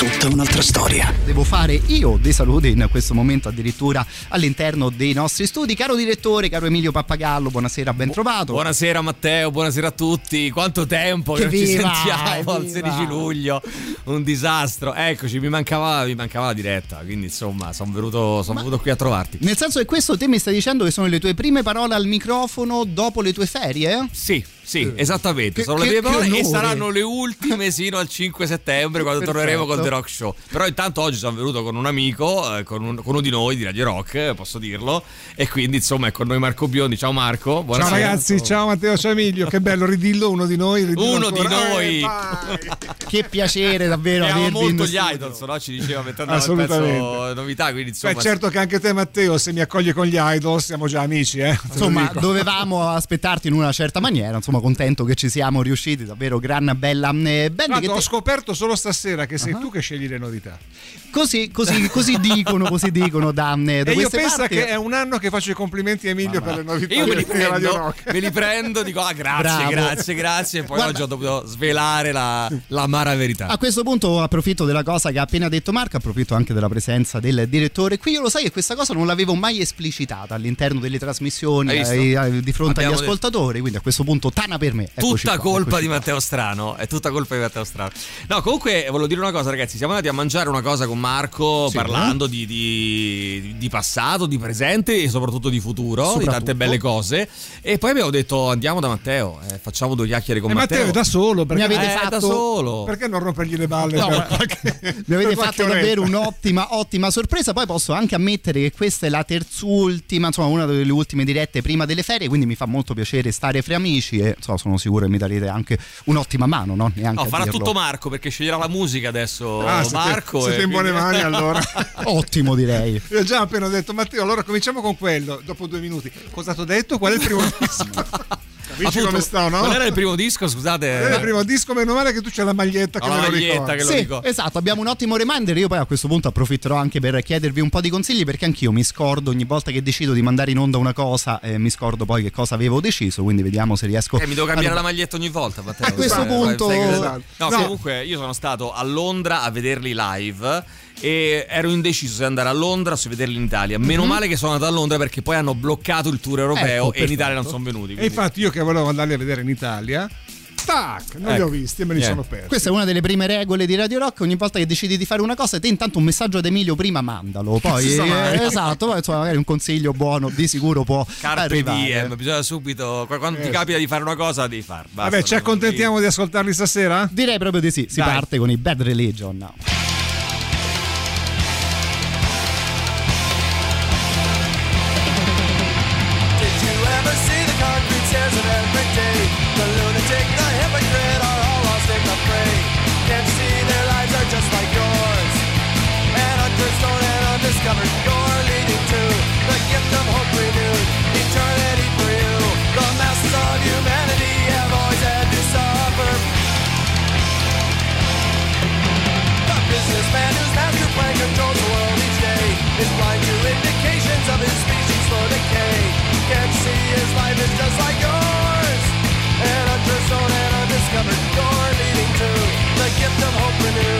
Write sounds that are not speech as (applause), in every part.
Tutta un'altra storia. Devo fare io dei saluti in questo momento addirittura all'interno dei nostri studi. Caro direttore, caro Emilio Pappagallo, buonasera, ben trovato. Buonasera Matteo, buonasera a tutti. Quanto tempo che, Che non ci sentiamo al viva. 16 luglio. Un disastro. Eccoci, mi mancava, mi mancava la diretta, quindi insomma sono venuto, son venuto qui a trovarti. Nel senso che questo te mi stai dicendo che sono le tue prime parole al microfono dopo le tue ferie? Sì, sì, esattamente. Che- sono che- le mie parole e saranno le ultime sino al 5 settembre quando Perfetto. torneremo con The Rock Show. Però intanto oggi sono venuto con un amico, eh, con, un- con uno di noi di Radio Rock, eh, posso dirlo. E quindi insomma è con noi Marco Biondi. Ciao Marco, Ciao buonasera. ragazzi, ciao Matteo, ciao Emilio, che bello, ridillo uno di noi. ridillo Uno di ancora. noi. Eh. Che piacere davvero Eravamo avervi molto in gli studio. Idols, no? Ci diceva mentre andava il pezzo novità, quindi insomma... Beh, certo che anche te Matteo, se mi accogli con gli idol, siamo già amici, eh. Insomma, dovevamo aspettarti in una certa maniera. Insomma, contento che ci siamo riusciti. Davvero gran bella eh, band. Che ho te- scoperto solo stasera che sei tu che scegli le novità. Così, così, così dicono, così dicono da, eh, da e io penso parti. che è un anno che faccio i complimenti a Emilio per le novità io me li prendo, Rock. me li prendo, dico ah grazie, Bravo. grazie, grazie. E poi Guarda- oggi ho dovuto svelare la, l'amara verità. A questo punto approfitto della cosa che ha appena detto Marco, approfitto anche della presenza del direttore qui. Io lo sai che questa cosa non l'avevo mai esplicitata all'interno delle trasmissioni ai- ai- di fronte Abbiamo agli ascoltatori, quindi a questo punto tana per me. Eccoci Tutta qua, colpa di qua. Matteo Strano, è tutta colpa di Matteo Strano. No, comunque volevo dire una cosa, ragazzi. Siamo andati a mangiare una cosa con Marco Sì. parlando di, di- di passato, di presente e soprattutto di futuro, di Soprattutto. tante belle cose. E poi abbiamo detto andiamo da Matteo, eh, facciamo due chiacchiere con E Matteo è da solo, perché, Mi avete Eh, fatto- da solo. perché non rompergli le balle? No, per ma- qualche- (laughs) Mi avete fatto davvero un'ottima, ottima sorpresa. Poi posso anche ammettere che questa è la terzultima, insomma, una delle ultime dirette prima delle ferie. Quindi mi fa molto piacere stare fra amici e insomma, sono sicuro che mi darete anche un'ottima mano. No? Neanche No, farà dirlo. tutto Marco perché sceglierà la musica adesso Ah, siete- Marco. siete e in buone quindi- mani allora. (laughs) Ottimo, direi. Io ho già appena detto Matteo, allora cominciamo con quello, dopo due minuti. Cosa ti ho detto? Qual è il primo (laughs) disco? Appunto, come sta, no? Qual era il primo disco? Scusate. Era il primo disco? Meno male che tu c'hai la maglietta che la me lo maglietta che lo Sì, dico. esatto, abbiamo un ottimo reminder. Io poi a questo punto approfitterò anche per chiedervi un po' di consigli perché anch'io mi scordo ogni volta che decido di mandare in onda una cosa, eh, mi scordo poi che cosa avevo deciso. Quindi vediamo se riesco Eh, mi devo cambiare a- la maglietta ogni volta. Matteo. A questo Sai, punto- che- Esatto. No, No. comunque io sono stato a Londra a vederli live e ero indeciso se andare a Londra o se vederli in Italia. Meno male che sono andato a Londra perché poi hanno bloccato il tour europeo Ecco, e in. Italia non sono venuti. E quindi- infatti io che volevo andarli a vedere in Italia, tac, non li Ecco. ho visti e me li Niente. sono persi. Questa è una delle prime regole di Radio Rock. Ogni volta che decidi di fare una cosa, te intanto un messaggio ad Emilio prima mandalo. Poi, eh, esatto, poi insomma, magari un consiglio buono di sicuro può Carpe arrivare. diem, bisogna subito. Quando ti Eh, capita di fare una cosa, devi far. Basta, Vabbè, ci accontentiamo di ascoltarli stasera? Direi proprio di sì. Si Dai. parte con i Bad Religion. And leading to the gift of hope renewed. Eternity for you. The masses of humanity have always had to suffer. The businessman whose master plan controls the world each day is blind to indications of his species' decay. Can't see his life is just like yours. An understone and undiscovered leading to the gift of hope renewed.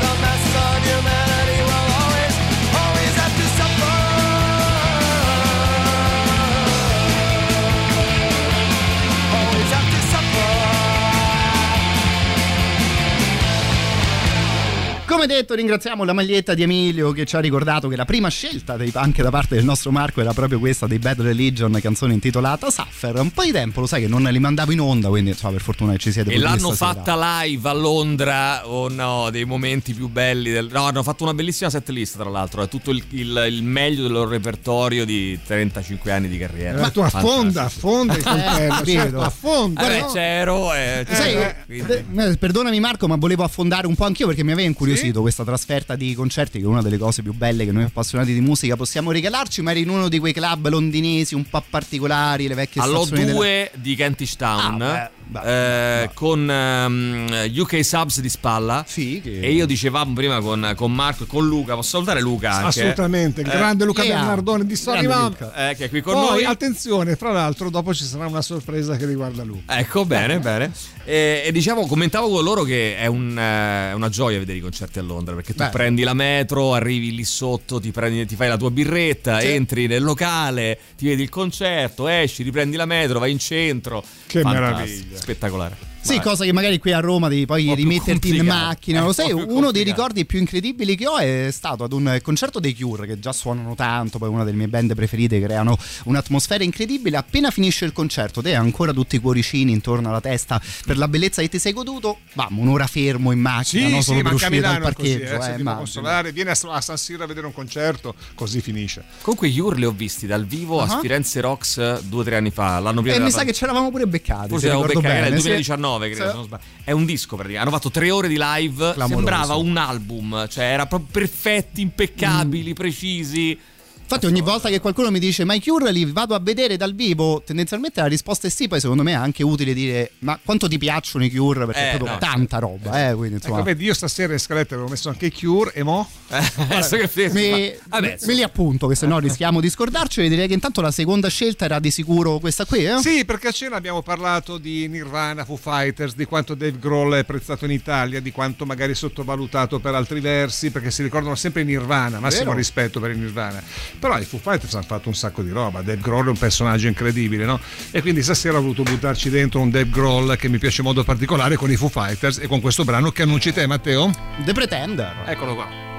Come detto, ringraziamo la maglietta di Emilio che ci ha ricordato che la prima scelta dei, anche da parte del nostro Marco era proprio questa dei Bad Religion, canzone intitolata Suffer. Un po' di tempo, lo sai che non li mandavo in onda, quindi insomma, per fortuna che ci siete E l'hanno questa sera. fatta live a Londra, oh no, dei momenti più belli. Del... No, hanno fatto una bellissima setlist, tra l'altro. È tutto il, il- il meglio del loro repertorio di 35 anni di carriera. Ma tu affonda, affonda il coltello, capito. (laughs) certo, affonda. Vabbè, no? c'ero. eh, Sai, c'ero, eh, quindi- eh, perdonami Marco, ma volevo affondare un po' anch'io perché mi aveva incuriosito questa trasferta di concerti, che è una delle cose più belle che noi appassionati di musica possiamo regalarci, ma eri in uno di quei club londinesi un po' particolari, le vecchie All'O2 stazioni della- di Kentish Town. Ah, eh, con ehm, UK Subs di spalla. Sì, che- E io dicevamo prima con, con Marco e con Luca, posso salutare Luca anche? Assolutamente, il Eh, grande Luca yeah. Bernardone di Luca. eh, che è qui con Poi noi. attenzione, fra l'altro dopo ci sarà una sorpresa che riguarda Luca. Ecco, bene, bene. E, e diciamo, commentavo con loro che è un, eh, una gioia vedere i concerti a Londra perché tu Beh. prendi la metro, arrivi lì sotto, ti, prendi- ti fai la tua birretta, Sì. entri nel locale, ti vedi il concerto, esci, riprendi la metro, vai in centro. Che Fantastico, meraviglia. Spettacolare. Sì, Vai. cosa che magari qui a Roma devi poi rimetterti in macchina. Eh, Lo sai, uno dei ricordi più incredibili che ho è stato ad un concerto dei Cure, che già suonano tanto, poi una delle mie band preferite, creano un'atmosfera incredibile. Appena finisce il concerto, te hai ancora tutti i cuoricini intorno alla testa per la bellezza che ti sei goduto. Vamo, un'ora fermo in macchina, Sì, no? sì, solo per ma anche a uscire dal è così, parcheggio. eh, eh, immagino. consolare, vieni a, a San Siro a vedere un concerto, così finisce. Comunque gli Ur li ho visti dal vivo Ah. a Firenze Rocks due o tre anni fa. L'anno prima E della mi sa che ce l'avamo pure beccati. Forse se ricordo beccato, era bene. il sì. 2019, credo. Sì. È un disco praticamente. Hanno fatto tre ore di live. Clamoroso. Sembrava un album, cioè era proprio perfetti, impeccabili, precisi. Infatti, ogni volta che qualcuno mi dice ma i Cure li vado a vedere dal vivo, tendenzialmente la risposta è sì. Poi, secondo me, è anche utile dire ma quanto ti piacciono i Cure? Perché Eh, è proprio no, tanta roba, eh. Quindi, insomma, Ecco, vedi, io stasera in scaletta avevo messo anche i Cure e mo? (laughs) Adesso che festa. Mi, Vabbè, me li appunto, che se no rischiamo di scordarci. Direi che intanto la seconda scelta era di sicuro questa qui, eh? Sì, perché a cena abbiamo parlato di Nirvana, Foo Fighters, di quanto Dave Grohl è apprezzato in Italia, di quanto magari sottovalutato per altri versi, perché si ricordano sempre Nirvana, massimo Vero. rispetto per i Nirvana. Però i Foo Fighters hanno fatto un sacco di roba, Dave Grohl è un personaggio incredibile, no? E quindi stasera ho voluto buttarci dentro un Dave Grohl che mi piace in modo particolare con i Foo Fighters e con questo brano che annunci te, Matteo? The Pretender. Eccolo qua.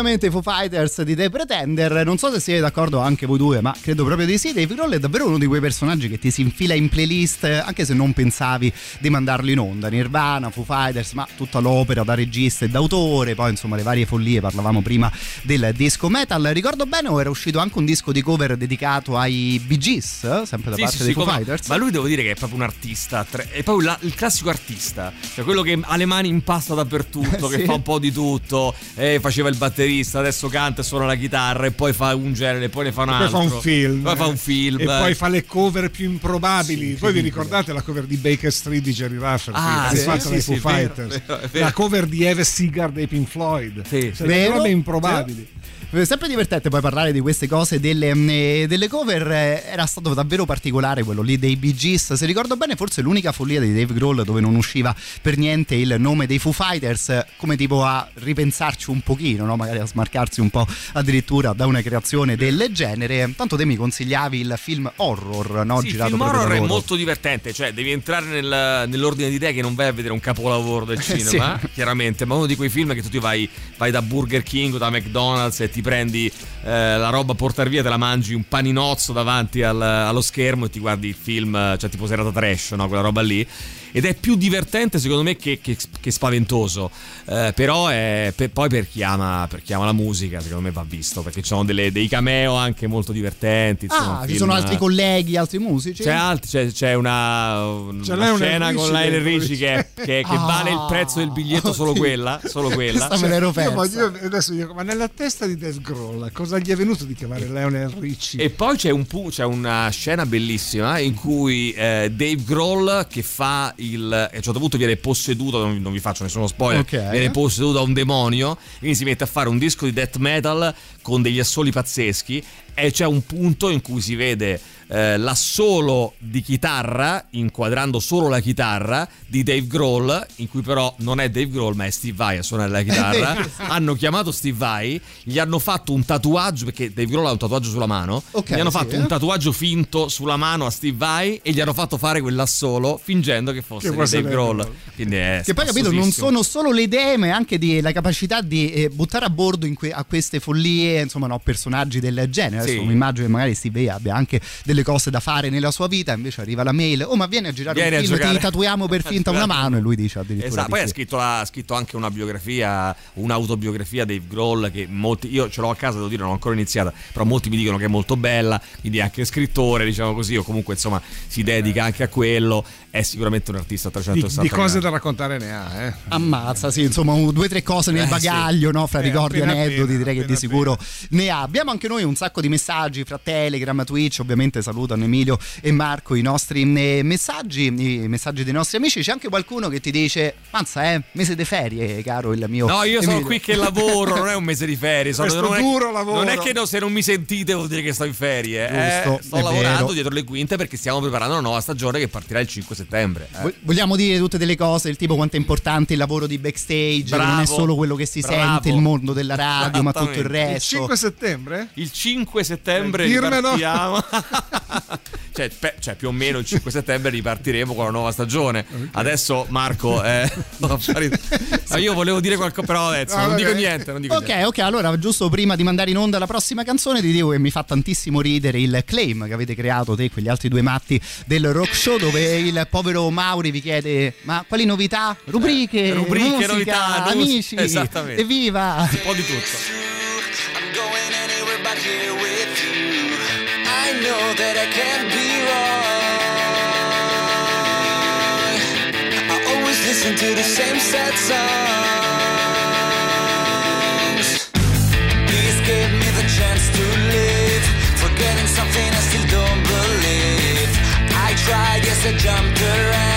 Ovviamente i Foo Fighters di The Pretender. Non so se siete d'accordo anche voi due, ma credo proprio di sì. Dave Grohl è davvero uno di quei personaggi che ti si infila in playlist, anche se non pensavi di mandarlo in onda. Nirvana, Foo Fighters, ma tutta l'opera da regista e d'autore, poi insomma le varie follie. Parlavamo prima del disco metal. Ricordo bene, o era uscito anche un disco di cover dedicato ai Bee Gees, sempre da Sì, parte sì, dei sì, Foo Fighters. ma lui devo dire che è proprio un artista, è proprio la- il classico artista, cioè quello che ha le mani in pasta dappertutto, (laughs) Sì. che fa un po' di tutto, eh, faceva il batterista, adesso canta e suona la chitarra e poi fa un genere, poi ne fa un Poi altro. fa un film. Poi fa un film. E poi fa le cover più improbabili. Sì, Poi vi ricordate la cover di Baker Street di Jerry Rafferty? Ah, sì, è fatta sì, dai sì, Foo vero, Fighters. vero, è vero. La cover di Eve Seagar dei Pink Floyd. Sì. Cioè, Vero? robe improbabili. È sempre divertente poi parlare di queste cose delle, mm, delle cover eh, era stato davvero particolare quello lì dei Bee Gees se ricordo bene forse l'unica follia di Dave Grohl dove non usciva per niente il nome dei Foo Fighters eh, come tipo a ripensarci un pochino no? magari a smarcarsi un po' addirittura da una creazione del genere tanto te mi consigliavi il film horror no? Sì, il girato film proprio da horror è molto divertente, cioè devi entrare nel- nell'ordine di idee che non vai a vedere un capolavoro del (laughs) cinema, Sì. chiaramente, ma uno di quei film che tu ti vai, vai da Burger King o da McDonald's e ti prendi eh, la roba a portar via, te la mangi un paninozzo davanti al- allo schermo e ti guardi il film, eh, cioè tipo serata trash, no? quella roba lì. Ed è più divertente secondo me che, che- che spaventoso, Eh, però è, per- poi per chi, ama, per chi ama la musica secondo me va visto, perché ci sono delle- dei cameo anche molto divertenti. insomma, ah ci sono altri colleghi altri musici c'è, alt- c'è, c'è una, una C'è Lionel scena Richie con Lionel Richie che, che- che Ah. vale il prezzo del biglietto solo Sì. quella, solo quella. L'ero Io io adesso dico, ma nella testa di Dave Grohl cosa gli è venuto di chiamare Lionel Richie? E poi c'è, un pu- c'è una scena bellissima in cui eh, Dave Grohl che fa il... e a un certo punto viene posseduto, non, non vi faccio nessuno spoiler, Ok. viene posseduto da un demonio, quindi si mette a fare un disco di death metal con degli assoli pazzeschi e c'è un punto in cui si vede eh, l'assolo di chitarra, inquadrando solo la chitarra di Dave Grohl, in cui però non è Dave Grohl ma è Steve Vai a suonare la chitarra. (laughs) hanno chiamato Steve Vai, gli hanno fatto un tatuaggio, perché Dave Grohl ha un tatuaggio sulla mano, Ok, gli hanno sì, fatto eh. un tatuaggio finto sulla mano a Steve Vai e gli hanno fatto fare quell'assolo fingendo che fosse Che Dave Grohl. Quindi è Che poi capito non sono solo le idee, ma è anche di- la capacità di eh, buttare a bordo que- a queste follie, insomma, no, personaggi del genere. Adesso Sì. mi immagino che magari Steve Vai abbia anche delle cose da fare nella sua vita, invece arriva la mail, oh ma vieni a girare Vieni un film, giocare. ti tatuiamo per (laughs) finta una mano e lui dice addirittura Esatto, di poi ha sì. scritto, la- ha scritto anche una biografia, un'autobiografia Dave Grohl che molti, io ce l'ho a casa, devo dire, non ho ancora iniziata, però molti mi dicono che è molto bella, quindi è anche scrittore, diciamo così, o comunque insomma si dedica anche a quello, è sicuramente un artista a Di, 360 di cose gradi. da raccontare ne ha, eh. Ammazza, sì, insomma, un- due o tre cose nel Eh, sì. bagaglio, no? fra Eh, ricordi e appena aneddoti, appena, direi che di appena sicuro ne ha. Abbiamo anche noi un sacco di messaggi fra Telegram, Twitch, ovviamente salutano Emilio e Marco i nostri eh, messaggi, i messaggi dei nostri amici. C'è anche qualcuno che ti dice, mazza eh, mese di ferie caro il mio... No, io sono Emilio." qui che lavoro, non è un mese di ferie. Sono, Questo non è, duro lavoro. Non è che no, se non mi sentite vuol dire che sto in ferie. eh. Giusto, sto è lavorando vero. dietro le quinte perché stiamo preparando una nuova stagione che partirà il 5 settembre. eh. Vo- Vogliamo dire tutte delle cose, il tipo quanto è importante il lavoro di backstage, che non è Bravo, solo quello che si bravo. sente, il mondo della radio, ma tutto il Esattamente. Il resto. 5 settembre? Il 5 settembre Eh, dirmelo. (laughs) (laughs) cioè, pe- cioè, più o meno il 5 settembre ripartiremo con la nuova stagione. Adesso, Marco, (laughs) eh, (laughs) no, io volevo dire qualcosa, però adesso No, non vabbè. dico niente. Non dico Ok, niente. ok, allora giusto prima di mandare in onda la prossima canzone ti dico che mi fa tantissimo ridere il claim che avete creato te e quegli altri due matti del rock show dove il povero Mauri vi chiede ma quali novità? Rubriche, Eh, rubriche, musica, novità, amici, esattamente. evviva! Un po' di tutto. Know that I can't be wrong. I always listen to the same sad songs. Please give me the chance to live. Forgetting something I still don't believe. I tried, yes, I jumped around.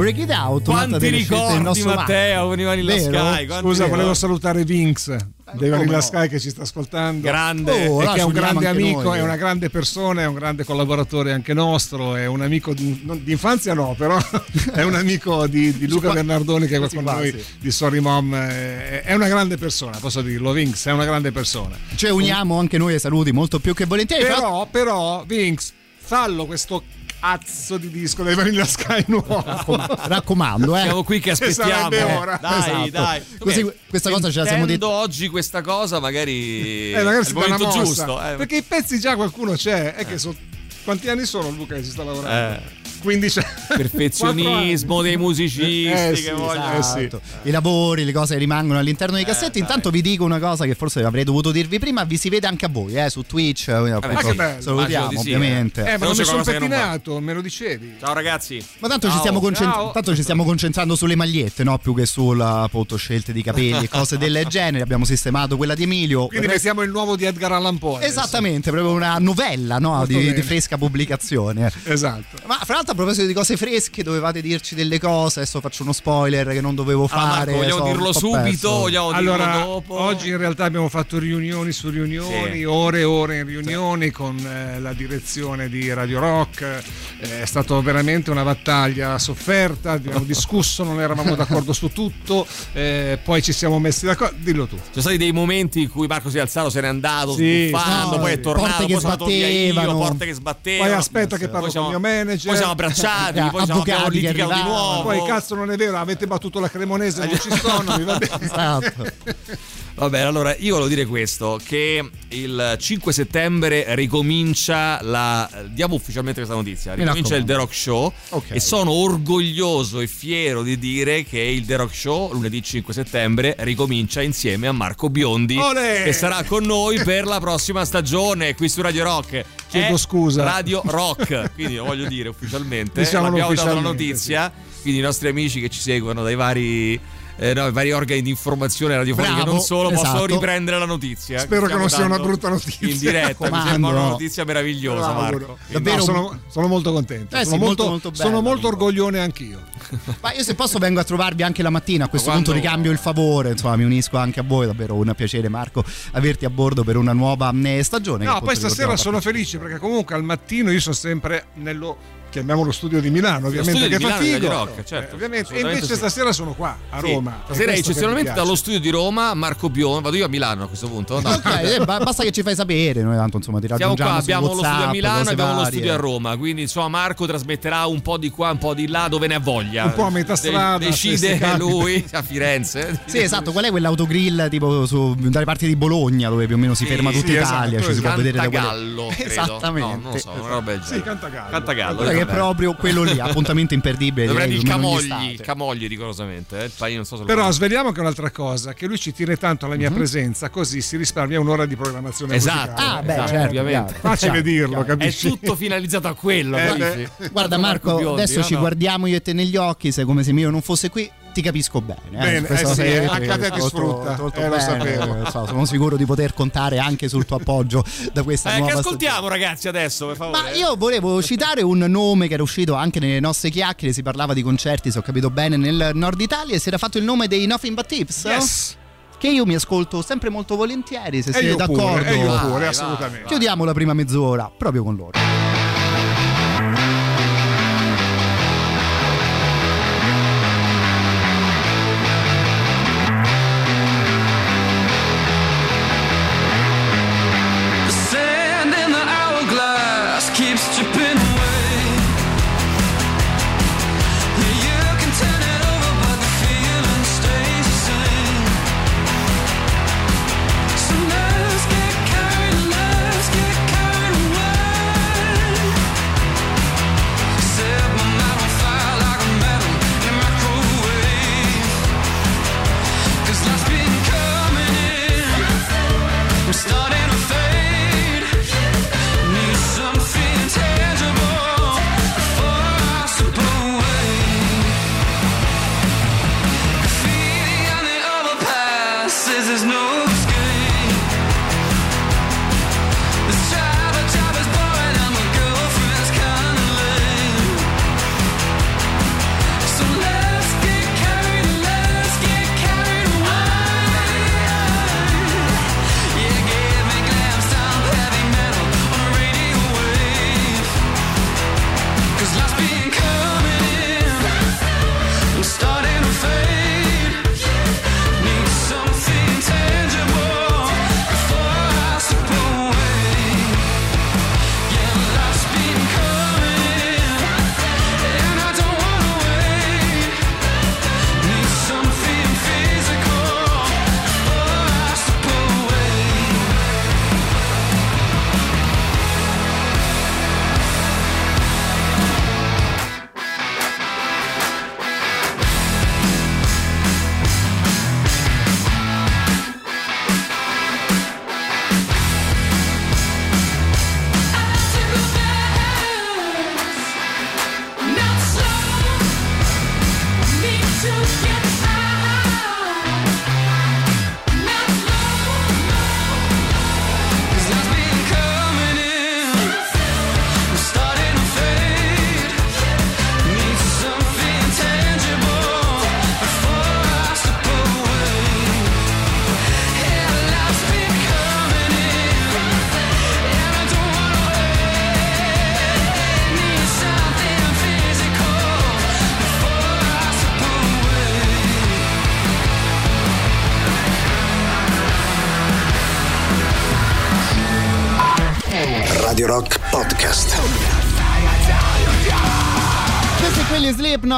Break It Out, Quanti ricordi, nostro Matteo, con i Vanilla Vero? Sky? Scusa, volevo salutare Vinx dei come Vanilla no? Sky che ci sta ascoltando. Grande. Oh, e che è un grande amico, noi. è una grande persona, è un grande collaboratore anche nostro, è un amico di, non- di infanzia no, però (laughs) è un amico di, di Luca qua- Bernardoni che è quasi con noi di Sorry Mom, è, è una grande persona, posso dirlo, Vinx è una grande persona. Cioè uniamo anche noi ai saluti molto più che volentieri. Fra- Però, però, Vinx, fallo questo cazzo di disco dei Vanilla Sky nuovo. raccomando, eh. Siamo qui che (laughs) aspettiamo. sarebbe ora. Dai, Esatto. dai. Così Ok, questa cosa ce la siamo detti. oggi questa cosa, magari, Eh, magari è si il momento giusto. eh. Perché i pezzi già qualcuno c'è. È che so- quanti anni sono Luca che ci sta lavorando? Eh. Quindi c'è Perfezionismo dei musicisti Eh, che sì, vogliono. eh, sì. Esatto. I lavori, le cose che rimangono all'interno dei cassetti. Intanto vi dico una cosa che forse avrei dovuto dirvi prima: vi si vede anche a voi eh, su Twitch. quindi, appunto, che bello. salutiamo, sì, ovviamente. Eh, ma non mi sono pettinato, me lo dicevi. Ciao ragazzi. Ma tanto, ci stiamo, concent- tanto ci stiamo concentrando sulle magliette, no? Più che sulla appunto, scelte di capelli e cose del (laughs) genere. Abbiamo sistemato quella di Emilio. Quindi Per- mettiamo il nuovo di Edgar Allan Poe. adesso. Esattamente, proprio una novella no? Di, di fresca pubblicazione. Esatto. Ma fra l'altro a proposito di cose fresche dovevate dirci delle cose, adesso faccio uno spoiler che non dovevo Allora, fare. Marco, vogliamo un dirlo subito? Vogliamo Allora, dirlo dopo? oggi in realtà abbiamo fatto riunioni su riunioni, Sì. ore e ore in riunioni con eh, la direzione di Radio Rock. Eh, è stata veramente una battaglia sofferta, abbiamo (laughs) discusso, non eravamo d'accordo su tutto, eh, poi ci siamo messi d'accordo. Dillo tu. Ci sono stati dei momenti in cui Marco si è alzato, se n'è andato, Sì, sbuffando, no, poi è sì. tornato, Porte che via io, sbattevano. porte che sbattevano. Poi aspetta che parlo Poi siamo- con il mio manager. Poi siamo abbracciati, poi siamo, abbiamo litigato di nuovo. Poi cazzo non è vero, avete battuto la cremonese, non ci (laughs) sono, mi va bene. Esatto. Va bene, allora io volevo dire questo: che il 5 settembre ricomincia la. Diamo ufficialmente questa notizia. Mi Ricomincia il. The Rock Show. Ok. E sono orgoglioso e fiero di dire che il The Rock Show, lunedì 5 settembre, ricomincia insieme a Marco Biondi, Olè! che sarà con noi per la prossima stagione qui su Radio Rock. Chiedo È scusa. Radio Rock, quindi lo voglio dire ufficialmente. Diciamolo Abbiamo dato la ufficialmente, notizia. Quindi i nostri amici che ci seguono dai vari. eh, no, vari organi di informazione radiofonica Bravo, non solo esatto. riprendere la notizia Spero che non sia una brutta notizia. in diretta mi Raccomando. sembra una notizia meravigliosa. Marco Davvero- No, sono, sono molto contento. Eh sì, sono molto, molto, molto sono bello. molto orgoglione anch'io. Ma io se posso vengo a trovarvi anche la mattina, a questo quando- punto ricambio il favore, insomma mi unisco anche a voi, davvero un piacere Marco averti a bordo per una nuova eh, stagione. No, poi stasera sono felice perché comunque al mattino io sono sempre nello chiamiamolo studio di Milano, ovviamente studio che di fa Milano di figo. Rock, certo, Eh, ovviamente. E invece sì. stasera sono qua a Sì. Roma. È stasera eccezionalmente dallo studio di Roma Marco Bion vado io a Milano a questo punto no? Ok, eh, ba- basta che ci fai sapere, noi tanto insomma ti Siamo qua, abbiamo lo studio a WhatsApp, Milano e abbiamo lo varie. studio a Roma, quindi insomma Marco trasmetterà un po' di qua, un po' di là dove ne ha voglia. Un po' a metà De- strada, se decide lui (laughs) a Firenze. Sì, esatto, qual è quell'autogrill tipo su, dalle parti di Bologna dove più o meno si Sì, ferma sì, tutta Italia, esatto, ci si può vedere da quelle... Cantagallo, credo. Esattamente. No, non lo so, una roba del Sì, genere. Cantagallo. Cantagallo. È proprio quello lì, (laughs) appuntamento imperdibile. Dovrei ogni Camogli. Camogli rigorosamente, eh. il paio non so se lo Però conosci. sveliamo che è un'altra cosa, che lui ci tiene tanto alla mia presenza, così si risparmia un'ora di programmazione Esatto. musicale. Ah, beh, Esatto, certo, ovviamente. Facile chiaro, dirlo, chiaro. È capisci? tutto finalizzato a quello, Eh, capisci? Guarda Marco, Biondi, adesso no, ci guardiamo io e te negli occhi, se come se Mio non fosse qui, ti capisco bene. eh, Bene, eh cosa sì, che- anche a te ti sfrutta, molto eh, lo bene, sapevo. eh, so, sono sicuro di poter contare anche sul tuo appoggio da questa Eh, che nuova ascoltiamo ragazzi adesso, per favore. Ma io volevo citare un nome che era uscito anche nelle nostre chiacchiere, si parlava di concerti, se ho capito bene, nel nord Italia e si era fatto il nome dei Nothing But Tips. Yes. Che io mi ascolto sempre molto volentieri, se E siete io d'accordo. pure, e io Vai, pure, vai, assolutamente. Chiudiamo la prima mezz'ora proprio con loro.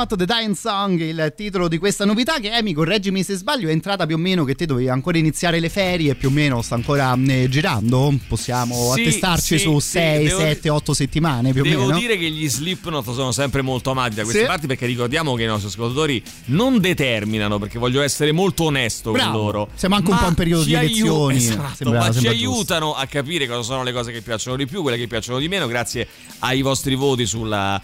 Slipknot, The Dying Song, il titolo di questa novità che Emi, correggimi se sbaglio, è entrata più o meno che te dovevi ancora iniziare le ferie, più o meno sta ancora eh, girando, possiamo Sì, attestarci sì, su sì, 6, devo 7, 8 settimane più o Devo meno. dire che gli Slipknot sono sempre molto amati da queste Sì. parti perché ricordiamo che i nostri ascoltatori non determinano perché voglio essere molto onesto Bravo. con loro. Siamo anche un po' in periodo ci di elezioni, esatto, sembra- ma ci sembra giusto. aiutano a capire cosa sono le cose che piacciono di più, quelle che piacciono di meno, grazie ai vostri voti sul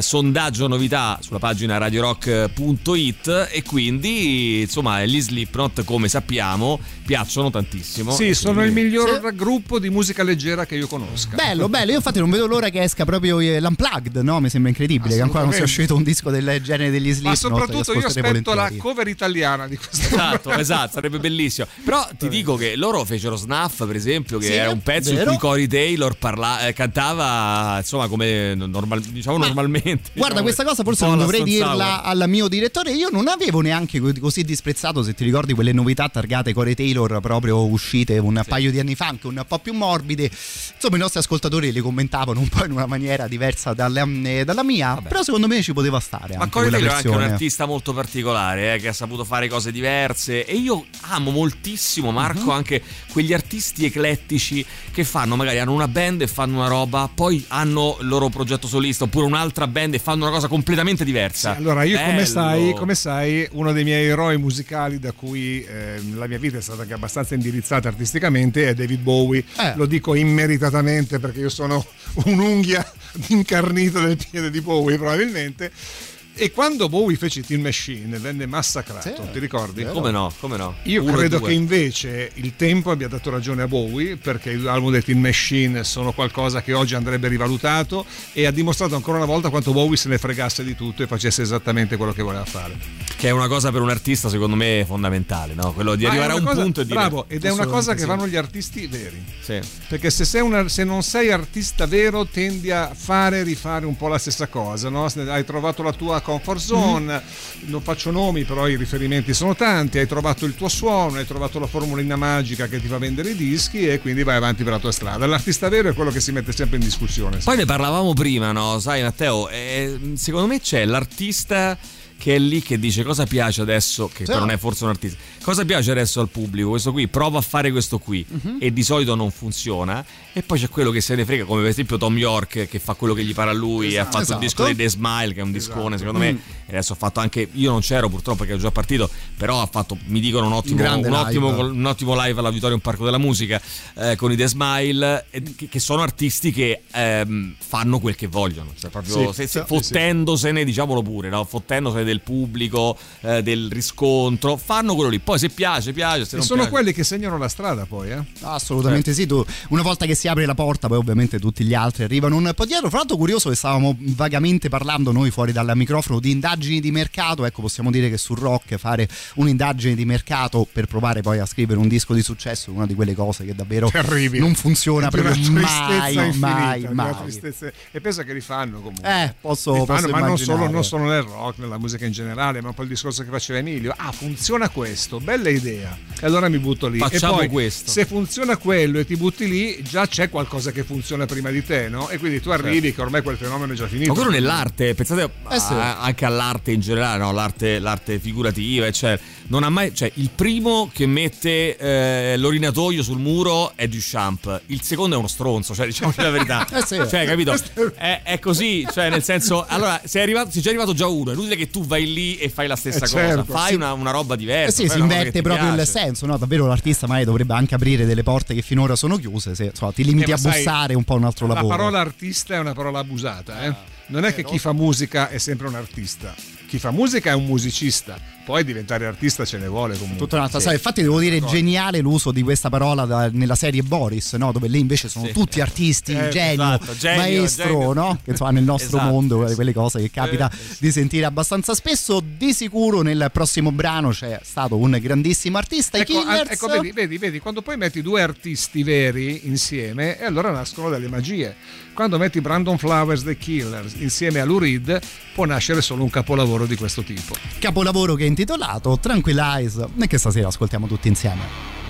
sondaggio novità sulla pagina radiorock.it e quindi insomma gli Slipknot come sappiamo piacciono tantissimo. Sì, sono il miglior gruppo di musica leggera che io conosca. Bello, bello, io infatti non vedo l'ora che esca proprio eh, l'Unplugged, no? Mi sembra incredibile che ancora non sia uscito un disco del genere degli Slipknot. Ma soprattutto io aspetto la volentieri. cover italiana di questo Esatto, (laughs) esatto, sarebbe bellissimo. Però ti dico che loro fecero Snuff, per esempio, che Sì, era un pezzo in vero. cui Corey Taylor parla- eh, cantava insomma come normal- diciamo Ma normalmente. Guarda, diciamo, questa cosa forse non dovrei dirla al mio direttore. Io non avevo neanche co- così disprezzato, se ti ricordi, quelle novità targate Corey Taylor proprio uscite un paio di anni fa, anche un po' più morbide. Insomma, i nostri ascoltatori le commentavano un po' in una maniera diversa dalla, eh, dalla mia. Però secondo me ci poteva stare. Ma Corey Taylor è anche un artista molto particolare eh, che ha saputo fare cose diverse e io amo moltissimo Marco Mhm. anche quegli artisti eclettici che fanno magari hanno una band e fanno una roba poi hanno il loro progetto solista oppure un'altra band e fanno una cosa completamente diversa Sì, allora, io come sai, come sai, uno dei miei eroi musicali da cui eh, la mia vita è stata anche abbastanza indirizzata artisticamente è David Bowie. Eh. Lo dico immeritatamente perché io sono (laughs) un'unghia incarnita del piede di Bowie probabilmente. E quando Bowie fece Teen Machine venne massacrato, Sì. ti ricordi? come no come no Io Uno credo due. che invece il tempo abbia dato ragione a Bowie perché gli album dei Teen Machine sono qualcosa che oggi andrebbe rivalutato e ha dimostrato ancora una volta quanto Bowie se ne fregasse di tutto e facesse esattamente quello che voleva fare. che è una cosa per un artista secondo me fondamentale no? quello di Ma arrivare a un cosa- punto e dire Bravo, ed è una cosa che sì. fanno gli artisti veri. sì. Perché se, sei una- se non sei artista vero tendi a fare e rifare un po' la stessa cosa, no? Hai trovato la tua comfort zone, non faccio nomi, però i riferimenti sono tanti, hai trovato il tuo suono, hai trovato la formulina magica che ti fa vendere i dischi e quindi vai avanti per la tua strada. L'artista vero è quello che si mette sempre in discussione. Poi ne parlavamo prima, no? Sai, Matteo, eh, secondo me c'è l'artista che è lì che dice cosa piace adesso, che però non è forse un artista, cosa piace adesso al pubblico, questo qui, prova a fare questo qui. Mhm. e di solito non funziona. E poi c'è quello che se ne frega, come per esempio Tom York che fa quello che gli pare a lui e ha fatto Esatto. il disco dei The Smile che è un discone secondo me, e adesso ha fatto anche, io non c'ero purtroppo perché ero già partito, però ha fatto, mi dicono un ottimo, un ottimo, live. un ottimo live all'Auditorium Parco della Musica eh, con i The Smile, eh, che, che sono artisti che ehm, fanno quel che vogliono, cioè proprio Sì, se- se- fottendosene, diciamolo pure, no? fottendosene del pubblico, eh, del riscontro, fanno quello lì. Poi se piace, piace, se E non sono piace. quelli che segnano la strada poi, eh? Assolutamente sì, tu una volta che si apre la porta poi ovviamente tutti gli altri arrivano un po' dietro, fra l'altro curioso che stavamo vagamente parlando noi fuori dal microfono di indagini di mercato, ecco possiamo dire che sul rock fare un'indagine di mercato per provare poi a scrivere un disco di successo è una di quelle cose che davvero Terribile. non funziona proprio tristezza mai, infinita, mai, mai. E pensa che li fanno comunque. Eh, posso, Li posso ma non immaginare. solo, non solo nel rock, nella musica in generale, ma un po' il discorso che faceva Emilio. Ah, funziona questo, bella idea. E allora mi butto lì. Facciamo e poi, questo. Se funziona quello e ti butti lì, già c'è qualcosa che funziona prima di te, no? E quindi tu arrivi che ormai quel fenomeno è già finito. Ma quello nell'arte, pensate Eh sì. a- anche all'arte in generale, no? l'arte, l'arte figurativa, cioè, non ha mai, cioè, il primo che mette eh, l'orinatoio sul muro è Duchamp, il secondo è uno stronzo, cioè diciamo la verità. (laughs) Eh sì. Cioè, capito? (laughs) È, è così, cioè nel senso, allora sei arrivato, sei già arrivato già uno, è inutile che tu vai lì e fai la stessa Eh, cosa, certo, fai sì. una, una roba Eh diversa. sì, fai si inverte proprio il piace. senso, no? Davvero l'artista magari dovrebbe anche aprire delle porte che finora sono chiuse, se insomma, ti limiti Eh, a ma sai, bussare un po' un altro La lavoro. parola artista è una parola abusata, eh? Non è che chi fa musica è sempre un artista. chi fa musica è un musicista, poi diventare artista ce ne vuole comunque. Tutta un'altra Sì. Infatti, devo dire D'accordo. geniale l'uso di questa parola da- nella serie Boris, no? dove lì invece sono Sì. tutti artisti, Eh, genio, esatto, genio, maestro, genio. no? che insomma nel nostro (laughs) Esatto. mondo, quelle cose che capita Eh, di sentire abbastanza spesso. Di sicuro nel prossimo brano c'è stato un grandissimo artista, i Ecco, Killers. ecco, vedi, vedi, vedi, quando poi metti due artisti veri insieme, e allora nascono delle magie. Quando metti Brandon Flowers The Killers insieme a Lou Reed, può nascere solo un capolavoro di questo tipo. capolavoro che è intitolato Tranquilize e che stasera ascoltiamo tutti insieme.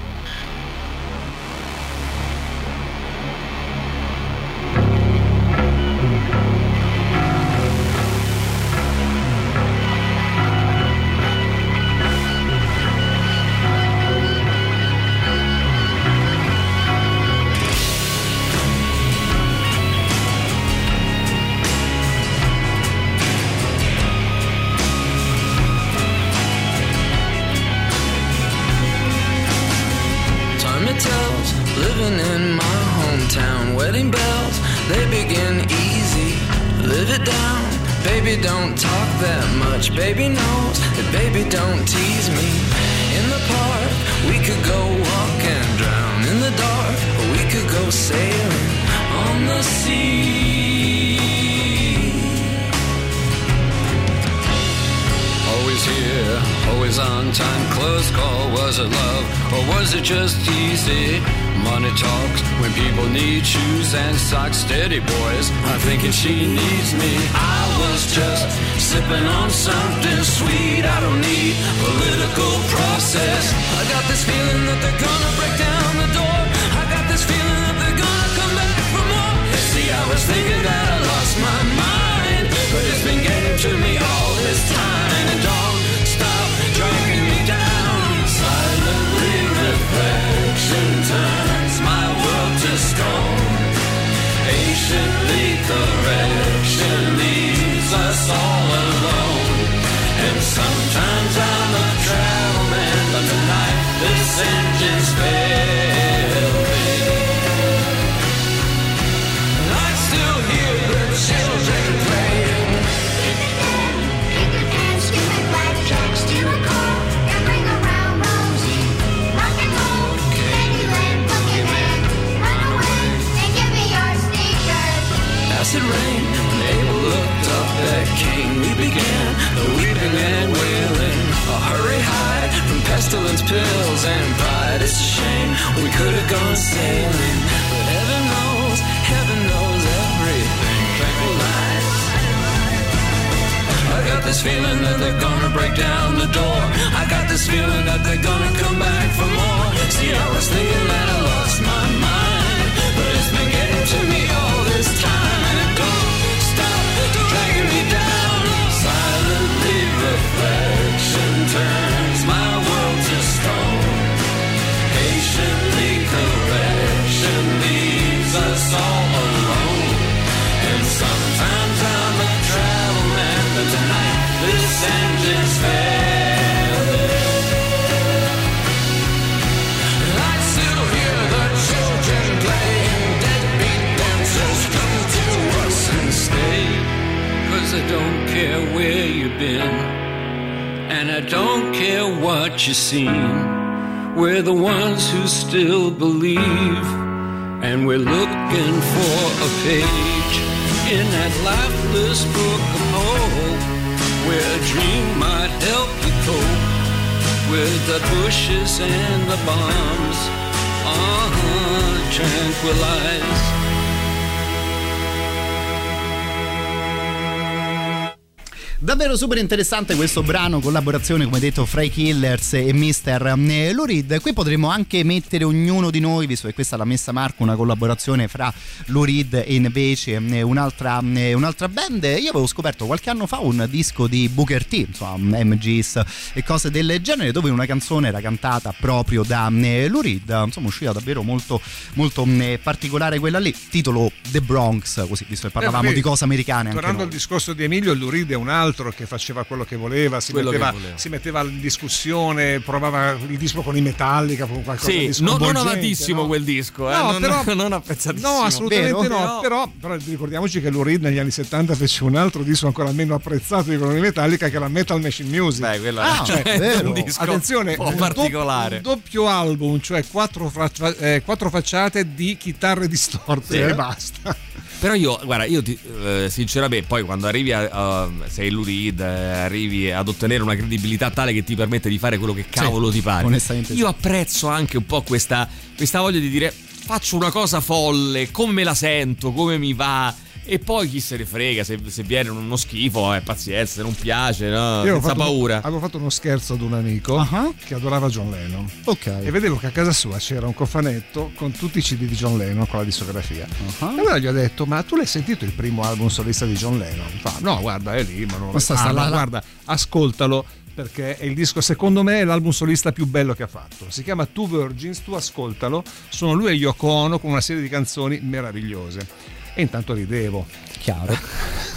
Davvero super interessante questo brano, collaborazione come detto fra i Killers e Mr. Lou Reed. Qui potremmo anche mettere ognuno di noi, visto che questa l'ha messa Marco, una collaborazione fra Lou Reed e invece eh, un'altra, eh, un'altra band. Io avevo scoperto qualche anno fa un disco di Booker T, insomma MGs e cose del genere, dove una canzone era cantata proprio da eh, Reed. Insomma, usciva davvero molto, molto eh, particolare quella lì. Titolo The Bronx, così visto che parlavamo Eh, vedi, di cose americane. Tornando al discorso di Emilio, Lurid è un altro altro che faceva quello che voleva, si, Quello che metteva, voleva. si metteva in discussione, provava il disco con i Metallica, con qualcosa Sì, di non, sconvolgente, non amatissimo no? quel disco, eh, No, non, però- (laughs) non apprezzatissimo. No, assolutamente Vero? no. Però- Però, però ricordiamoci che Lou Reed negli anni 70 fece un altro disco ancora meno apprezzato di quello di Metallica, che era Metal Machine Music. Beh, quello Ah, è, è un disco Attenzione, un po' particolare. doppio, un doppio album, cioè quattro, faccia- eh, quattro facciate di chitarre distorte Sì. e basta. Però io, guarda, io ti, eh, sinceramente, poi quando arrivi a, a- sei Lou Reed, eh, arrivi ad ottenere una credibilità tale che ti permette di fare quello che cavolo ti pare. onestamente Io apprezzo anche un po' questa, questa voglia di dire faccio una cosa folle, come me la sento, come mi va. E poi chi se ne frega, se, se viene uno schifo, eh, pazienza, se non piace, no? Io avevo senza fatto, paura. Avevo fatto uno scherzo ad un amico Ah. che adorava John Lennon. Ok. E vedevo che a casa sua c'era un cofanetto con tutti i CD di John Lennon con la discografia. Ah. E allora gli ho detto: Ma tu l'hai sentito il primo album solista di John Lennon? Fa, no, guarda, è lì, ma non lo Ma sta- Ah, sta no, là- là. guarda, ascoltalo. Perché è il disco, secondo me, è l'album solista più bello che ha fatto. Si chiama Two Virgins, tu ascoltalo. Sono lui e Yoko Ono con una serie di canzoni meravigliose. E intanto ridevo. Chiaro.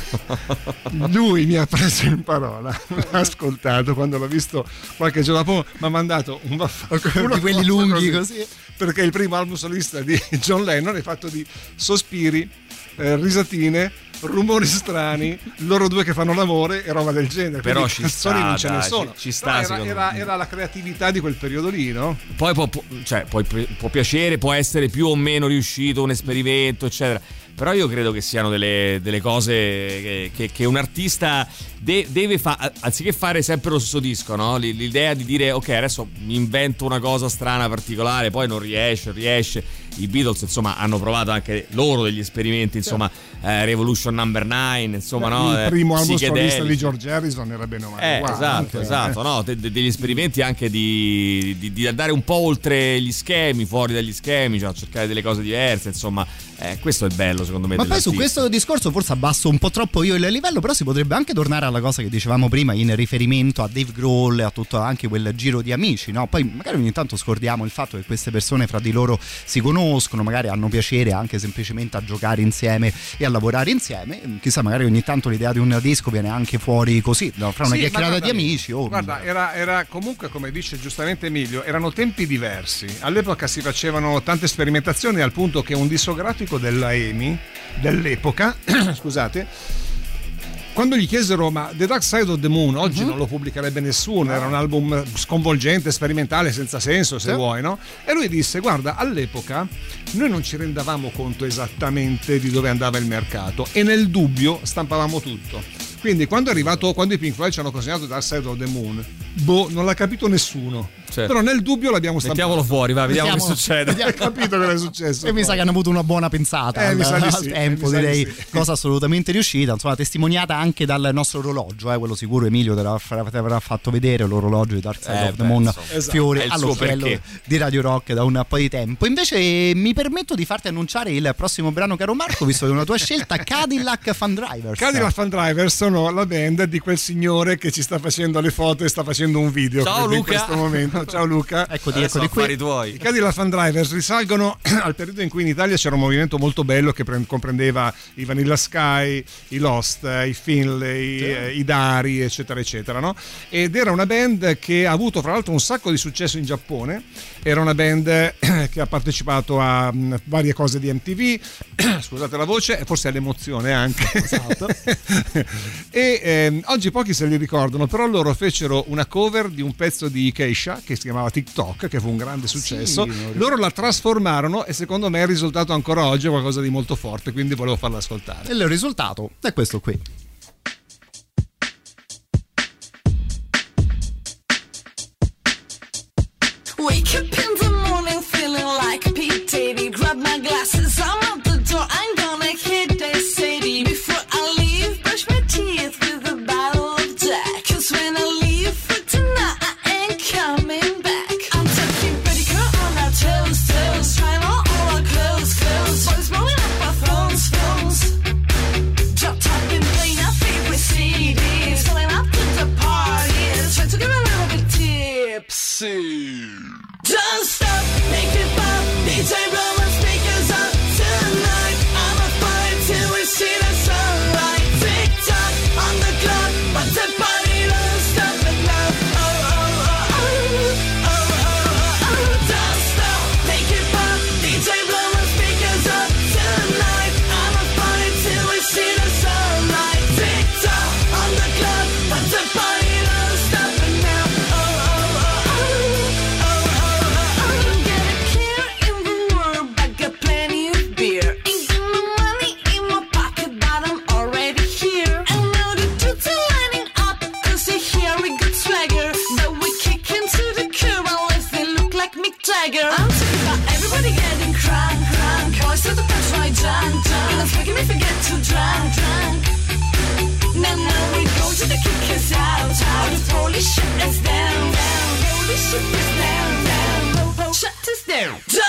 (laughs) Lui mi ha preso in parola, (laughs) l'ha ascoltato quando l'ho visto qualche giorno dopo, mi ha mandato un vaffanculo Di (laughs) quelli lunghi così. Perché il primo album solista di John Lennon è fatto di sospiri, eh, risatine, rumori strani, loro due che fanno l'amore e roba del genere. Però Quindi ci canzoni sta, non ce ne dai, sono. ci- ci sta, era, era- era la creatività di quel periodo lì, no? Poi può- cioè, può, può piacere, può essere più o meno riuscito un esperimento, eccetera. Però io credo che siano delle, delle cose che, che- che un artista de- deve fare, anziché fare sempre lo stesso disco, no? L- l'idea di dire ok, adesso mi invento una cosa strana, particolare, poi non riesce, riesce. I Beatles, insomma, hanno provato anche loro degli esperimenti, insomma, eh, Revolution Number 9, insomma, no? il Eh, primo album solista di George Harrison era bene o male. Eh, uguale, esatto, anche, esatto, eh. no? De- de- degli esperimenti anche di, di- di andare un po' oltre gli schemi, fuori dagli schemi, cioè cercare delle cose diverse, insomma, eh, questo è bello secondo me. Ma poi su questo discorso forse abbasso un po' troppo io il livello, però si potrebbe anche tornare alla cosa che dicevamo prima in riferimento a Dave Grohl e a tutto anche quel giro di amici, no? Poi magari ogni tanto scordiamo il fatto che queste persone fra di loro si conoscono, magari hanno piacere anche semplicemente a giocare insieme e a lavorare insieme. Chissà, magari ogni tanto l'idea di un disco viene anche fuori così, no? fra una Sì, chiacchierata guarda, di amici. oh, Guarda, era, era comunque, come dice giustamente Emilio, erano tempi diversi. All'epoca si facevano tante sperimentazioni al punto che un discografico della EMI dell'epoca, (clears throat) scusate, quando gli chiesero ma The Dark Side of the Moon oggi non lo pubblicherebbe nessuno, era un album sconvolgente, sperimentale, senza senso se Sì. vuoi, no? E lui disse guarda all'epoca noi non ci rendavamo conto esattamente di dove andava il mercato e nel dubbio stampavamo tutto. Quindi quando è arrivato, quando i Pink Floyd ci hanno consegnato Dark Side of the Moon, boh, non l'ha capito nessuno. Certo. Però nel dubbio l'abbiamo stampato. Mettiamolo fuori, va, vediamo Mettiamo- che succede. (laughs) Hai capito cosa è successo? E mi sa che hanno avuto una buona pensata Eh, al, mi sa di al sì, tempo, mi sa di direi, sì. (laughs) cosa assolutamente riuscita, insomma testimoniata anche dal nostro orologio, eh, quello sicuro Emilio te l'avrà, fatto vedere, l'orologio di Dark Side Eh, of the Moon, esatto. fiore È il allo suo chiello perché. di Radio Rock da un po' di tempo. Invece mi permetto di farti annunciare il prossimo brano, caro Marco, visto che è una tua scelta, (laughs) Cadillac Fan Drivers. Cadillac Fan Driver sono la band di quel signore che ci sta facendo le foto e sta facendo un video Ciao, credo, in Luca. questo momento. Ciao Luca. (laughs) Eccoti, Adesso eccoti qui. affari tuoi. I Cadillac Fan Drivers risalgono (clears throat) al periodo in cui in Italia c'era un movimento molto bello che pre- comprendeva i Vanilla Sky, i Lost, i Finlay, eh, i Dari, eccetera, eccetera. no? Ed era una band che ha avuto fra l'altro un sacco di successo in Giappone. Era una band (clears throat) che ha partecipato a mh, varie cose di MTV, (clears throat) scusate la voce, e forse all'emozione anche. Esatto. (laughs) e ehm, oggi pochi se li ricordano, però loro fecero una cover di un pezzo di Keisha che si chiamava TikTok, che fu un grande successo. ricordo. loro la trasformarono e secondo me il risultato ancora oggi è qualcosa di molto forte, quindi volevo farla ascoltare. E il risultato è questo qui. Baby, shut us down, down. Baby, shut us down, down. Shut us down. down.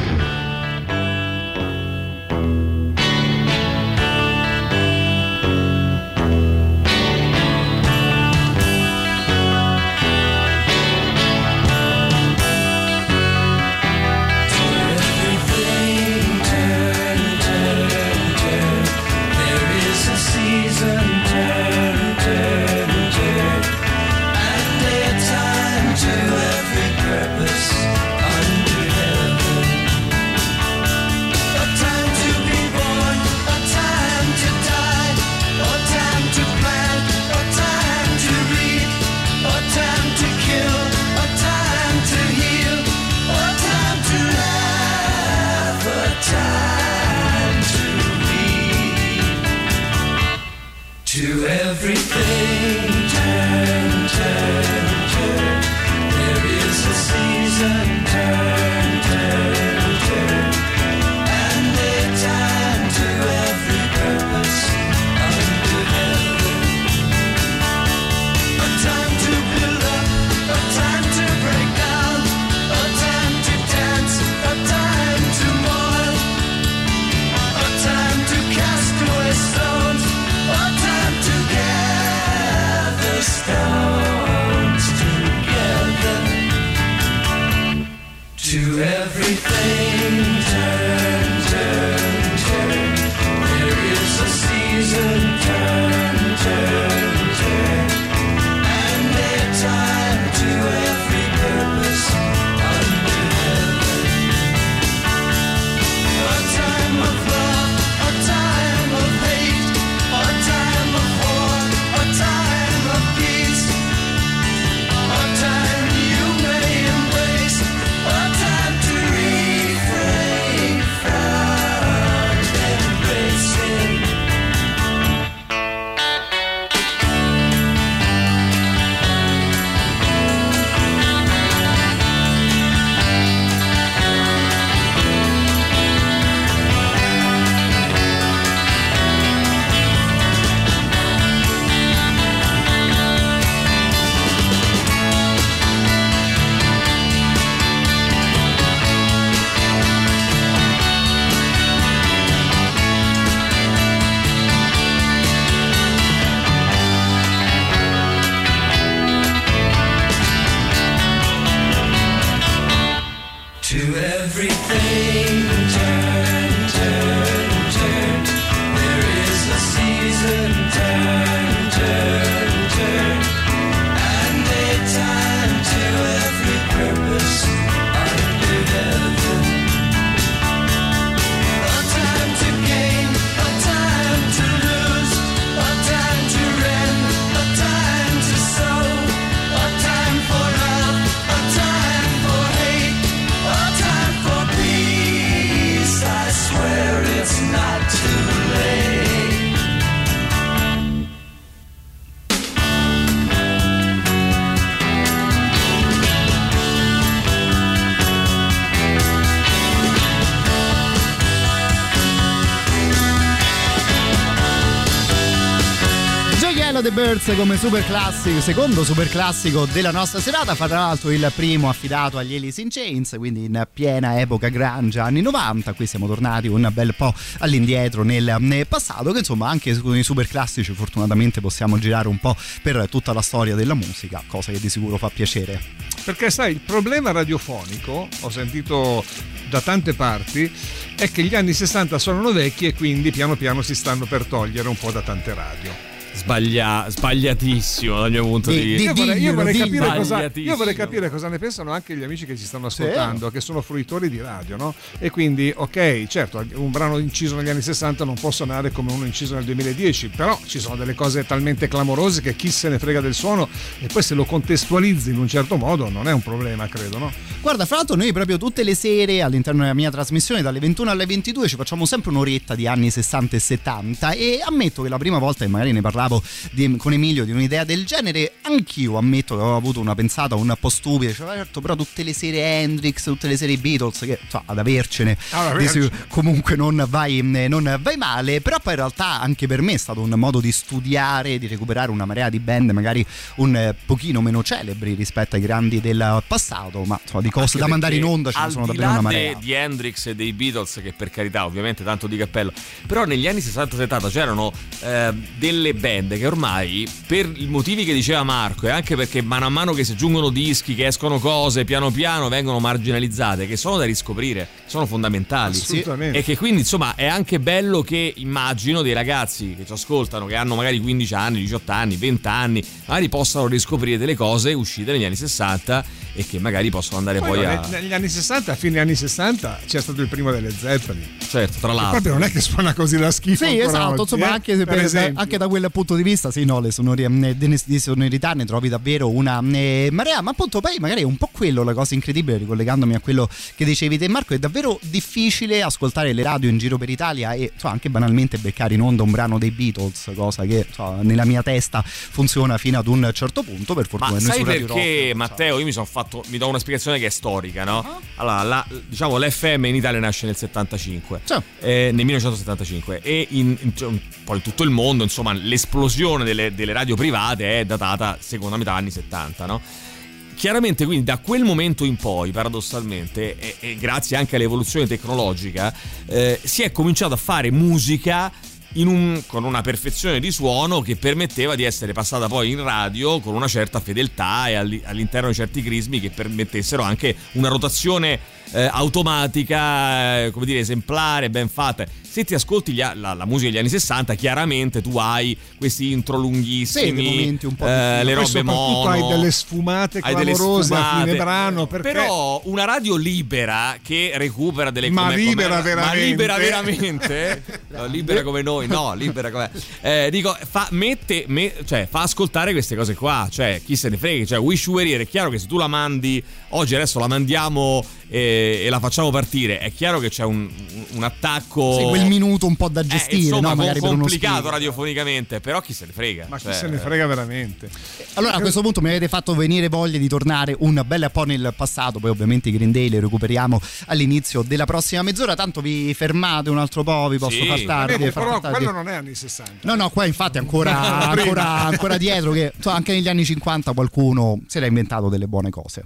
Birds come super classico, secondo super classico della nostra serata, fa tra l'altro il primo affidato agli Alice in Chains, quindi in piena epoca grunge anni 90, qui siamo tornati un bel po' all'indietro nel, nel passato, che insomma anche con i super classici fortunatamente possiamo girare un po' per tutta la storia della musica, cosa che di sicuro fa piacere. Perché sai, il problema radiofonico, ho sentito da tante parti, è che gli anni 60 sono vecchi e quindi piano piano si stanno per togliere un po' da tante radio. Sbaglia- sbagliatissimo dal mio punto di Di- vista. Io vorrei, io io vorrei capire cosa ne pensano anche gli amici che ci stanno ascoltando, che sono fruitori di radio, no? E quindi, ok, certo, un brano inciso negli anni 60 non può suonare come uno inciso nel 2010, però ci sono delle cose talmente clamorose che chi se ne frega del suono e poi se lo contestualizzi in un certo modo non è un problema, credo, no? Guarda, fra l'altro noi proprio tutte le sere all'interno della mia trasmissione dalle 21 alle 22 ci facciamo sempre un'oretta di anni 60 e 70 e ammetto che la prima volta che magari ne parlavo di- con Emilio di un'idea del genere, anch'io ammetto che avevo avuto una pensata un po' stupida, cioè, certo, però tutte le serie Hendrix, tutte le serie Beatles, che so, ad avercene, Ah, ad avercene. sicuro comunque non vai, eh, non vai male, però poi in realtà anche per me è stato un modo di studiare, di recuperare una marea di band magari un eh, pochino meno celebri rispetto ai grandi del passato, ma insomma, di cose da mandare in onda ce ne sono davvero una marea. di Hendrix e dei Beatles che per carità ovviamente tanto di cappello però negli anni 60-70 c'erano eh, delle band che ormai per i motivi che diceva Marco e anche perché mano a mano che si aggiungono dischi che escono cose piano piano vengono marginalizzate che sono da riscoprire sono fondamentali Assolutamente. e che quindi insomma è anche bello che immagino dei ragazzi che ci ascoltano che hanno magari 15 anni 18 anni 20 anni magari possano riscoprire delle cose uscite negli anni 60 e che magari possono andare Poi, poi, no, a ne- negli anni 60, a fine anni 60, c'è stato il primo delle Zeppelin. certo tra l'altro proprio non è che suona così la schifo. Sì, esatto, oggi, insomma, eh? anche, se Per per- esempio. anche da quel punto di vista, sì, no, le de- di sonorità ne trovi davvero una eh, marea, ma appunto poi magari è un po' quello la cosa incredibile, ricollegandomi a quello che dicevi te Marco, è davvero difficile ascoltare le radio in giro per Italia e insomma, anche banalmente beccare in onda un brano dei Beatles, cosa che insomma, nella mia testa funziona fino ad un certo punto, per fortuna Ma noi sai perché, Rock. Matteo? Io mi sono fatto. Mi do una spiegazione che è storica, no? Ah. Allora, la- diciamo, l'FM in Italia nasce nel 75, Sì. eh, nel 1975, e in, in- cioè, un po' in tutto il mondo, insomma, l'esplosione delle, delle radio private è datata seconda metà anni 70, no? Chiaramente, quindi, da quel momento in poi, paradossalmente, e, e grazie anche all'evoluzione tecnologica, eh, si è cominciato a fare musica un- con una perfezione di suono che permetteva di essere passata poi in radio con una certa fedeltà e alli- all'interno di certi crismi che permettessero anche una rotazione eh, automatica, eh, come dire, esemplare, ben fatta. Se ti ascolti gli a- la, la musica degli anni 60, chiaramente tu hai questi intro Sì, lunghissimi, dei momenti un po' eh, le robe mono. hai delle sfumate hai delle clamorose a sfumate. fine brano. Perché Però una radio libera che recupera delle Ma come- libera come- veramente? Ma libera veramente? (laughs) No, libera come noi, no, libera come. Eh, dico, fa, mette, me- cioè, fa ascoltare queste cose qua. Cioè, chi se ne frega. Cioè, Wish Here, è chiaro che se tu la mandi oggi, adesso la mandiamo e, e la facciamo partire, è chiaro che c'è un, un attacco. Sì, quel minuto un po' da Eh, gestire, insomma, no? magari per uno complicato speaker. radiofonicamente, però chi se ne frega. Ma chi Cioè, se ne frega veramente? Allora a questo punto mi avete fatto venire voglia di tornare un bel po' nel passato, poi ovviamente i Green Day li recuperiamo all'inizio della prossima mezz'ora, tanto vi fermate un altro po', vi posso Sì, far tardi. Far però tardi. quello non è anni 60. No, no, qua infatti ancora, (laughs) ancora, ancora dietro che insomma, anche negli anni 50 qualcuno si era inventato delle buone cose.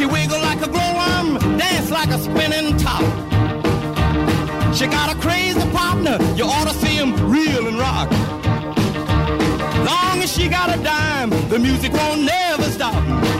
She wiggle like a glowworm, dance like a spinning top. She got a crazy partner, you ought to see him reel and rock. Long as she got a dime, the music won't never stop.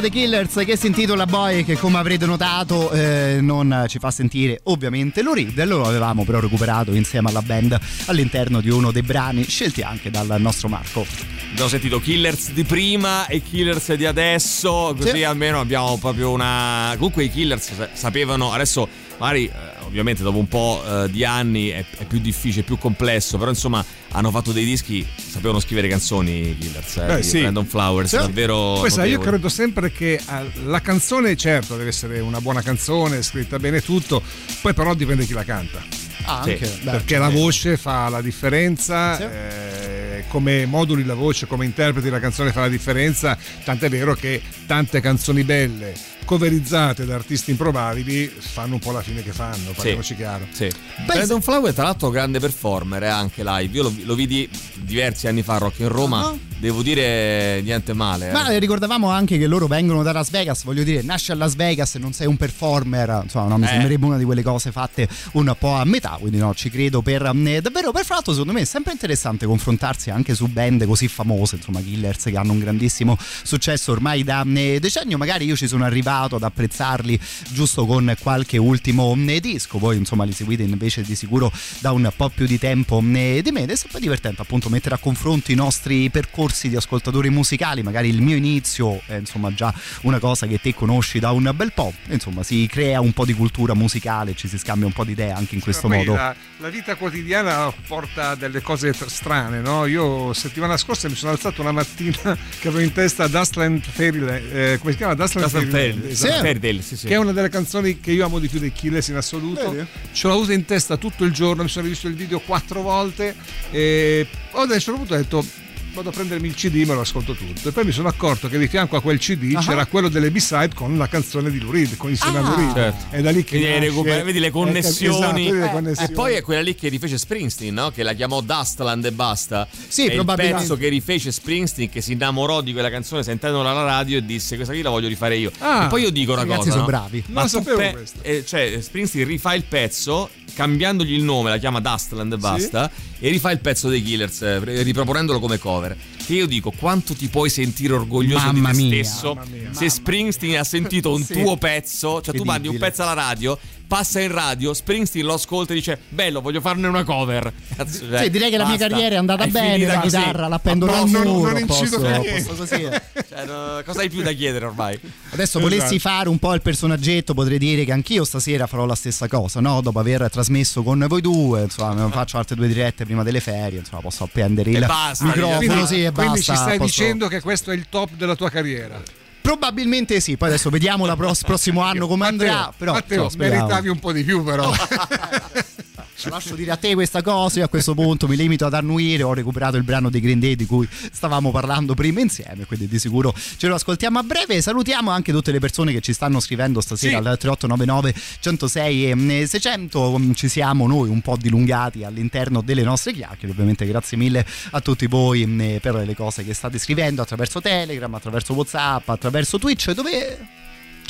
Nuova The Killers che si intitola Boy che come avrete notato eh, non ci fa sentire ovviamente Luride, lo avevamo però recuperato insieme alla band all'interno di uno dei brani scelti anche dal nostro Marco. Abbiamo sentito Killers di prima e Killers di adesso, così Sì. almeno abbiamo proprio una... Comunque i Killers sa- sapevano, adesso magari eh, ovviamente dopo un po' eh, di anni è, è più difficile, è più complesso, però insomma hanno fatto dei dischi, sapevano scrivere canzoni i Killers, eh, Beh, sì. Brandon Flowers, Sì. davvero... Sai, io credo sempre che eh, la canzone, certo, deve essere una buona canzone, scritta bene tutto, poi però dipende chi la canta. Ah, Sì, anche, beh, perché la voce fa la differenza, Sì. eh, come moduli la voce, come interpreti la canzone fa la differenza, tant'è vero che tante canzoni belle coverizzate da artisti improbabili fanno un po' la fine che fanno, parliamoci chiaro. Sì. Brandon Flower, tra l'altro, grande performer eh, anche live. Io lo, lo vidi diversi anni fa a Rock in Roma. Ah. Devo dire niente male. eh. Ma ricordavamo anche che loro vengono da Las Vegas, voglio dire, nasci a Las Vegas e non sei un performer, insomma, no, mi Eh. sembrerebbe una di quelle cose fatte un po' a metà, quindi no, ci credo per eh, davvero per fatto, secondo me è sempre interessante confrontarsi anche su band così famose, insomma, Killers che hanno un grandissimo successo ormai da eh, decennio, magari io ci sono arrivato ad apprezzarli giusto con qualche ultimo eh, disco, voi insomma li seguite invece di sicuro da un po' più di tempo eh, di me ed è sempre divertente appunto mettere a confronto i nostri percorsi di ascoltatori musicali, magari il mio inizio è insomma già una cosa che te conosci da un bel po', insomma si crea un po' di cultura musicale, ci si scambia un po' di idee anche in questo modo. La, la vita quotidiana porta delle cose tr- strane, no? Io settimana scorsa mi sono alzato una mattina (laughs) che avevo in testa Dustland Fairyland, eh, come si chiama? Dustland, Dustland Fairyland, Fairy- esatto. Fairytale, sì, sì. che è una delle canzoni che io amo di più dei Killers in assoluto. Vedi? Ce l'ho avuta in testa tutto il giorno, mi sono rivisto il video quattro volte e poi ad un certo punto ho detto vado a prendermi il CD me lo ascolto tutto e poi mi sono accorto che di fianco a quel CD Ah. c'era quello delle B-side con la canzone di Lurid con insieme a Ah. Lurid Certo. è da lì che Quindi nasce- recuperato- vedi le connessioni. esatto, vedi le Eh, connessioni. E poi è quella lì che rifece Springsteen, no? Che la chiamò Dustland e basta. Sì, è il probabilmente. pezzo che rifece Springsteen, che si innamorò di quella canzone sentendola alla radio e disse: Questa qui la voglio rifare io. Ah, e poi io dico una ragazzi cosa. sono no? bravi. Non tu sapevo questo. eh, cioè, Springsteen rifà il pezzo, cambiandogli il nome, la chiama Dustland e basta. E rifà il pezzo dei Killers, eh, riproponendolo come cover. Che io dico: quanto ti puoi sentire orgoglioso Mamma di te mia. stesso Mamma mia. se Springsteen ha sentito un Sì. tuo pezzo, cioè tu mandi un pezzo alla radio, passa in radio, Springsteen lo ascolta e dice bello, voglio farne una cover. Cazzo, cioè, Sì, direi che la mia basta. carriera è andata bene, finita la così. chitarra l'appendo A al posto. muro, non incido niente. posto così. Cioè, no, cosa hai più da chiedere ormai? Adesso volessi Esatto. fare un po' il personaggetto, potrei dire che anch'io stasera farò la stessa cosa, no? Dopo aver trasmesso con voi due, insomma, (laughs) faccio altre due dirette prima delle ferie, insomma, posso appendere E il basta, microfono, quindi, sì, e quindi basta. ci stai posso- dicendo che questo è il top della tua carriera Probabilmente sì, poi adesso vediamo il prossimo anno come andrà, però Matteo, speriamo. meritavi un po' di più però (laughs) (laughs) Lascio dire a te questa cosa, io a questo punto mi limito ad annuire, ho recuperato il brano dei Green Day di cui stavamo parlando prima insieme, quindi di sicuro ce lo ascoltiamo a breve. Salutiamo anche tutte le persone che ci stanno scrivendo stasera Sì. al 3899 106 e 600, Mm, ci siamo noi un po' dilungati all'interno delle nostre chiacchiere, ovviamente grazie mille a tutti voi mm, per le cose che state scrivendo attraverso Telegram, attraverso Whatsapp, attraverso Twitch, dove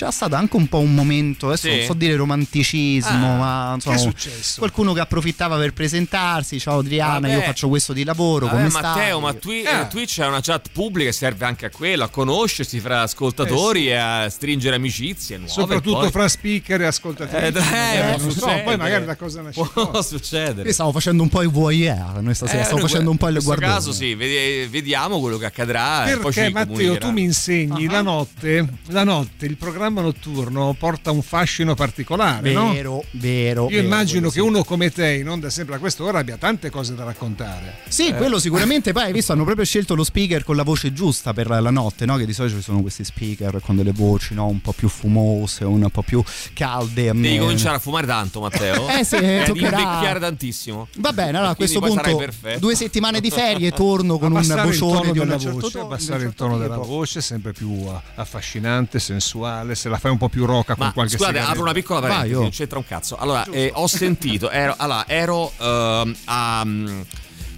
c'era stato anche un po' un momento, adesso Sì. non so dire romanticismo, Ah, ma insomma, che è successo? qualcuno che approfittava per presentarsi, ciao Adriana, Vabbè. io faccio questo di lavoro, Vabbè, come Matteo, stai? ma Twi- Eh. eh, Twitch è una chat pubblica e serve anche a quello, a conoscersi fra ascoltatori e a stringere amicizie nuove. Soprattutto poi- fra speaker e ascoltatori. Eh, dai, può non so, poi magari da cosa nasce. Può cosa. succedere. Io stavo facendo un po' il voyeur, noi stasera Eh, stavo facendo un po' il In questo guardone. caso sì, vedi- vediamo quello che accadrà e poi Perché ci Matteo, comunicherà. tu mi insegni la notte, la notte, il programma notturno porta un fascino particolare, no? Vero, vero. Io vero, immagino che sì. uno come te, in onda sempre a quest'ora, abbia tante cose da raccontare. Sì, quello sicuramente. (laughs) Poi hai visto, hanno proprio scelto lo speaker con la voce giusta per la notte, no? Che di solito ci sono questi speaker con delle voci, no? Un po' più fumose, un po' più calde. Devi Eh, cominciare a fumare tanto, Matteo. Eh sì, (laughs) e ad toccherà. invecchiare tantissimo. Va bene, allora a (laughs) questo punto due settimane di ferie torno con un vocione tono di una della certo voce, tono, abbassare il tono certo della voce, sempre più affascinante, sensuale. Se la fai un po' più roca con qualche scusate, sigaretta. apro una piccola parentesi, Vai, oh. non c'entra un cazzo. Allora, eh, ho sentito, ero, allora, ero ehm, a.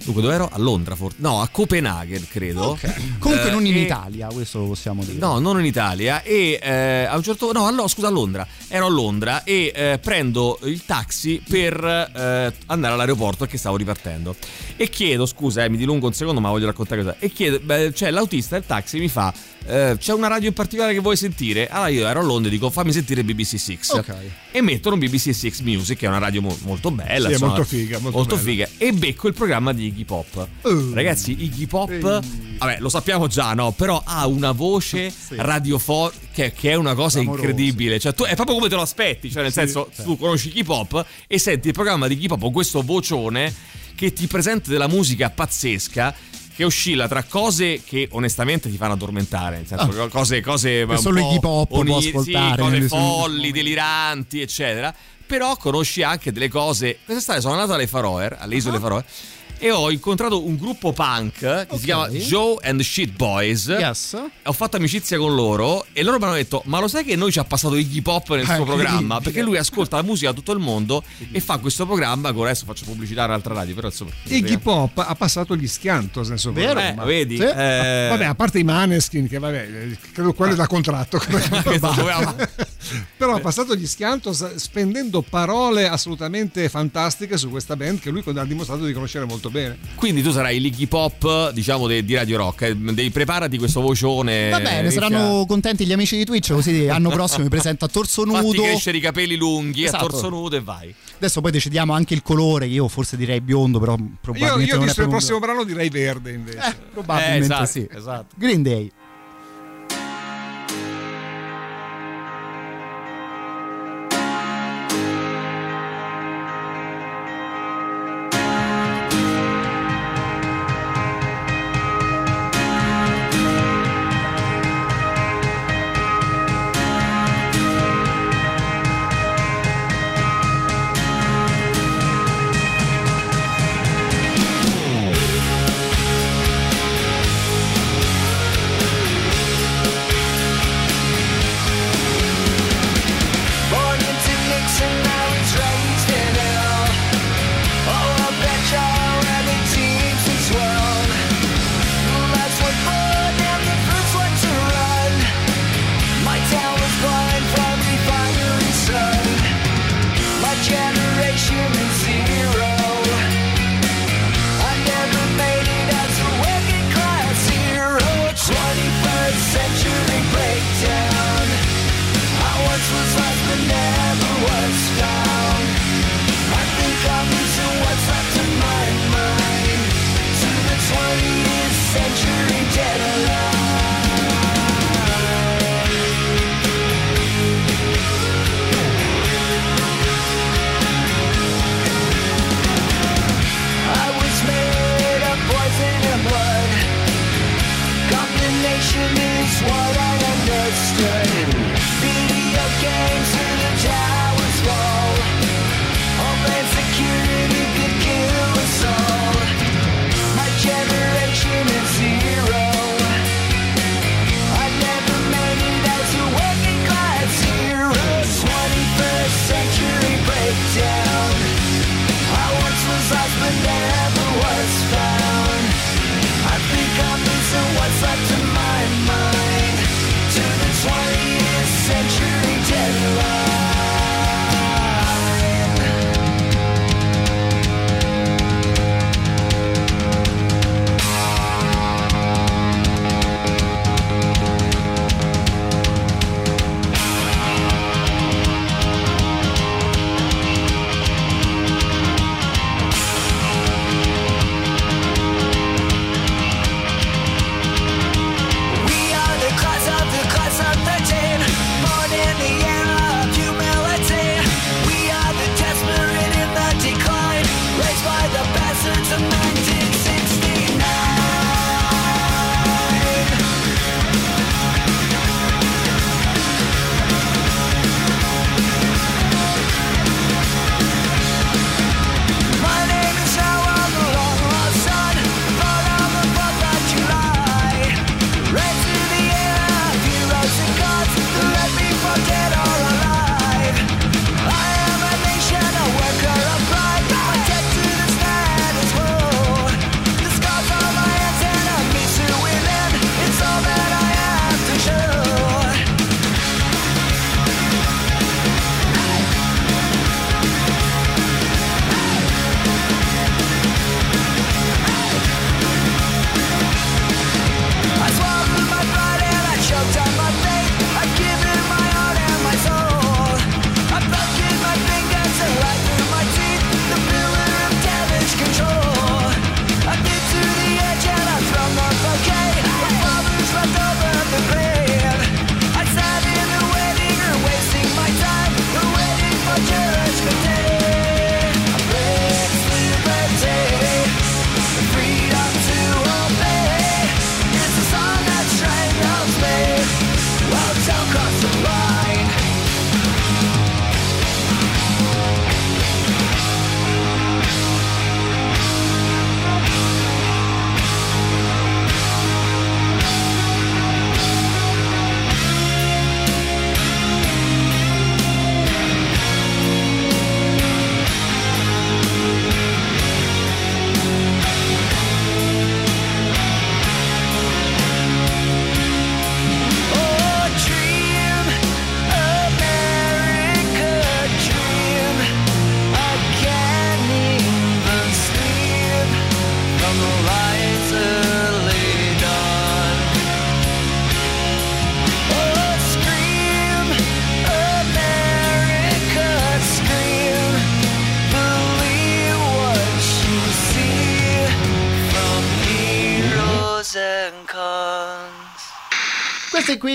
Dunque, dove ero? A Londra, forse? No, a Copenaghen, credo. Comunque Eh, non in e- Italia, questo lo possiamo dire. No, non in Italia. E eh, a un certo no, allo- scusa, a Londra. Ero a Londra e eh, prendo il taxi per eh, andare all'aeroporto perché stavo ripartendo. E chiedo, scusa, eh, mi dilungo un secondo, ma voglio raccontare cosa. E chiedo, beh, cioè l'autista del taxi mi fa. Eh, c'è una radio in particolare che vuoi sentire? Allora io ero a Londra e dico fammi sentire BBC Six Ok. e mettono BBC Six Music che è una radio mo- molto bella Sì, insomma, molto figa, molto bella. figa e becco il programma di Iggy Pop Uh. ragazzi Iggy Pop vabbè lo sappiamo già no però ha una voce (laughs) radiofonica che, che è una cosa Clamorosa. incredibile cioè tu è proprio come te lo aspetti cioè nel senso tu conosci Iggy Pop e senti il programma di Iggy Pop con questo vocione che ti presenta della musica pazzesca che oscilla tra cose che onestamente ti fanno addormentare, nel senso cose, cose un Ah. solo po' Iggy Pop può oni- sì, ascoltare cose folli, deliranti, eccetera. Però conosci anche delle cose. Quest'estate sono andato alle Faroe, alle isole Faroe, e ho incontrato un gruppo punk che Ah. Ok. si chiama Joe and the Shit Boys. Yes. Ho fatto amicizia con loro e loro mi hanno detto: Ma lo sai che noi ci ha passato Iggy Pop nel (laughs) suo programma? Perché lui ascolta la musica da tutto il mondo e fa questo programma. Con adesso faccio pubblicità un'altra radio, però insomma. Iggy Pop ha passato gli schiantos nel suo Vero? Eh, programma. vedi? Sì. Eh, Vabbè, a parte i Maneskin, che vabbè, eh, credo quello è da contratto. (laughs) (laughs) Però ha passato gli schiantos spendendo parole assolutamente fantastiche su questa band che lui ha dimostrato di conoscere molto bene. Quindi tu sarai l'Iggy Pop, diciamo, de- di Radio Rock. eh, Devi preparati questo vocione. Va bene, inizia- saranno contenti gli amici di Twitch, così (laughs) l'anno prossimo mi presento a torso Fatti nudo. crescere i capelli lunghi Esatto. a torso nudo e vai. Adesso poi decidiamo anche il colore, io forse direi biondo, però Io, probabilmente io non è visto il prossimo brano direi verde invece. Eh, probabilmente Eh, esatto, sì. esatto. Green Day.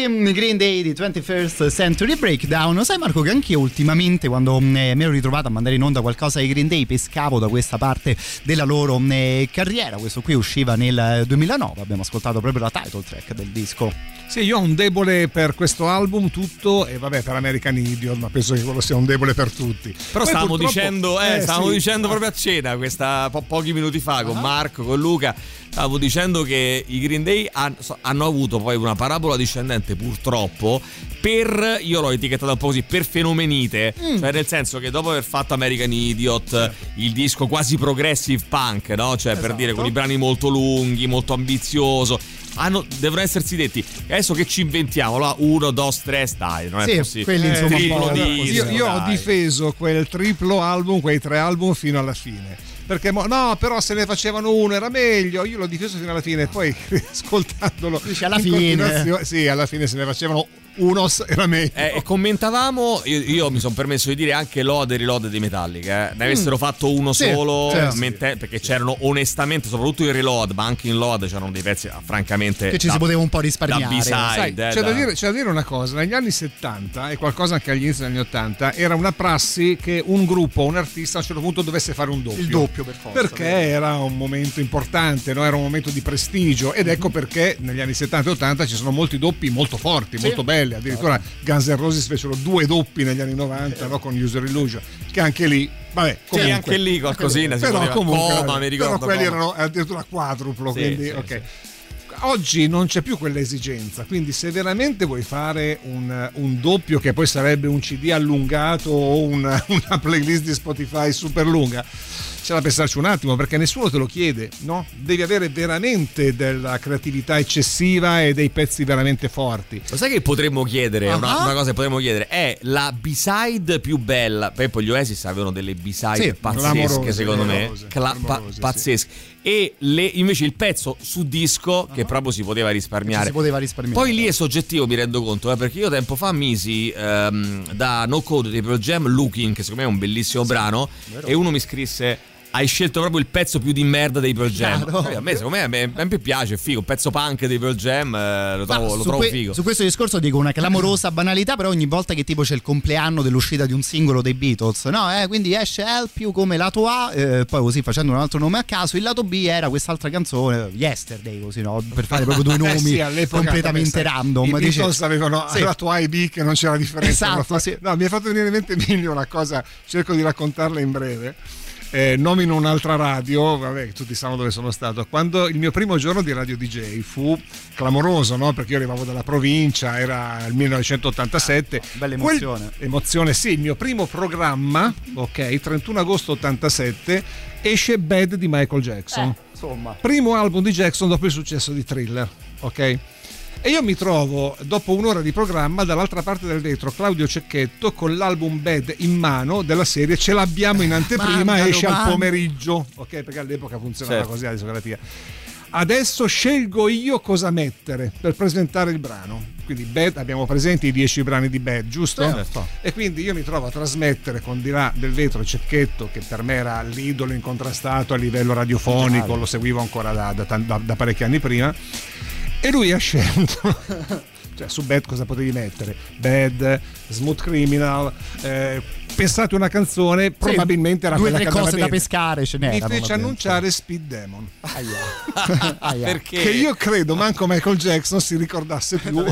Green Day di 21st Century Breakdown. Sai Marco che anche io ultimamente quando mm, eh, mi ero ritrovato a mandare in onda qualcosa ai Green Day pescavo da questa parte della loro mm, eh, carriera. Questo qui usciva nel 2009, abbiamo ascoltato proprio la title track del disco. Sì, io ho un debole per questo album tutto e vabbè per American Idiot, ma penso che quello sia un debole per tutti. Però Poi stavamo dicendo, eh, eh, stavamo sì. dicendo proprio a cena, questa, po- pochi minuti fa, Ah. con Marco, con Luca. Stavo dicendo che i Green Day han- so- hanno avuto poi una parabola discendente, purtroppo, per, io l'ho etichettata un po' così, per fenomenite. Mm. Cioè, nel senso che dopo aver fatto American Idiot, il disco quasi progressive punk, no? Cioè, per Esatto. dire, con i brani molto lunghi, molto ambizioso. Hanno, devono essersi detti adesso che ci inventiamo là uno dos tres dai non è Sì, possibile quelli, insomma, un triplo così, io, io ho difeso quel triplo album, quei tre album fino alla fine. Perché mo- no, però se ne facevano uno era meglio. Io l'ho difeso fino alla fine. Poi (laughs) ascoltandolo, alla in fine. sì, alla fine se ne facevano uno era meglio. Eh, e commentavamo, io, io mi sono permesso di dire anche Lode e Reload di Metallica. Eh. Ne avessero fatto uno Mm. Sì, solo, certo. mente- perché c'erano onestamente, soprattutto in Reload, ma anche in Load c'erano dei pezzi ah, francamente. Che ci da- si poteva un po' da risparmiare. B-side, Sai, eh, c'è, da dire, c'è da dire una cosa, negli anni 70 e qualcosa anche agli inizi degli anni 80 era una prassi che un gruppo, un artista a un certo punto dovesse fare un doppio. Il doppio, per forza, Perché vero. era un momento importante, no? era un momento di prestigio ed ecco perché negli anni 70 e 80 ci sono molti doppi molto forti, molto belli, addirittura Guns N' Roses fecero due doppi negli anni 90 no? con User Illusion, che anche lì, vabbè, comunque, anche lì qualcosina si però comunque Coma, mi ricordo. però quelli Coma. erano addirittura quadruplo Sì, quindi sì, ok sì. Oggi non c'è più quell'esigenza, quindi se veramente vuoi fare un, un doppio che poi sarebbe un CD allungato o una, (laughs) una playlist di Spotify super lunga, c'è da pensarci un attimo perché nessuno te lo chiede, no? Devi avere veramente della creatività eccessiva e dei pezzi veramente forti. Lo sai che potremmo chiedere? Una, Ah. una cosa che potremmo chiedere è la B-side più bella. Poi poi gli Oasis avevano delle B-side Sì, pazzesche, secondo me. Cla- pa- pazzesche. E le- invece il pezzo su disco, che proprio si poteva risparmiare. si poteva risparmiare. Poi lì è soggettivo, mi rendo conto, eh, perché io tempo fa misi ehm, da No Code dei Pearl Jam Looking, che secondo me è un bellissimo brano, e uno mi scrisse. Hai scelto proprio il pezzo più di merda dei Pearl Jam. Chiaro. Eh, A me, secondo me, a me, a me piace, è figo. Un pezzo punk dei Pearl Jam, eh, lo trovo, lo trovo que- figo. su questo discorso dico una clamorosa banalità, però ogni volta che tipo c'è il compleanno dell'uscita di un singolo dei Beatles, no? Eh, quindi esce Help You come lato A, eh, poi così facendo un altro nome a caso, il lato B era quest'altra canzone, Yesterday, così no? Per fare proprio due (laughs) Eh nomi sì, completamente random. I Beatles avevano Sì. la tua IB che non c'era differenza. Esatto, sì. No, mi ha fatto venire in mente Emilio una cosa, cerco di raccontarla in breve. Eh, nomino un'altra radio, vabbè, tutti sanno dove sono stato. Quando il mio primo giorno di radio DJ fu clamoroso, no? Perché io arrivavo dalla provincia, era il 1987. bella Quel- emozione. emozione, sì, il mio primo programma, ok, 31 agosto 87, esce Bad di Michael Jackson Eh, insomma. primo album di Jackson dopo il successo di Thriller, ok? E io mi trovo, dopo un'ora di programma, dall'altra parte del vetro Claudio Cecchetto con l'album Bad in mano della serie Ce l'abbiamo in anteprima, Mandalo, esce al mandalo. pomeriggio, ok? Perché all'epoca funzionava Certo. così la discografia. Adesso scelgo io cosa mettere per presentare il brano. Quindi Bad, abbiamo presenti i 10 brani di Bad, giusto? Certo. E quindi io mi trovo a trasmettere con di là del vetro Cecchetto, che per me era l'idolo incontrastato a livello radiofonico, lo seguivo ancora da, da da- da parecchi anni prima. E lui ha scelto. (laughs) Cioè, su Bad cosa potevi mettere? Bad, Smooth Criminal. eh, pensate una canzone, probabilmente era due o quella tre che cose da bene. pescare ce Mi n'erano. fece annunciare Speed Demon. Aia. (laughs) Aia. Perché? Che io credo manco Michael Jackson si ricordasse (laughs) più,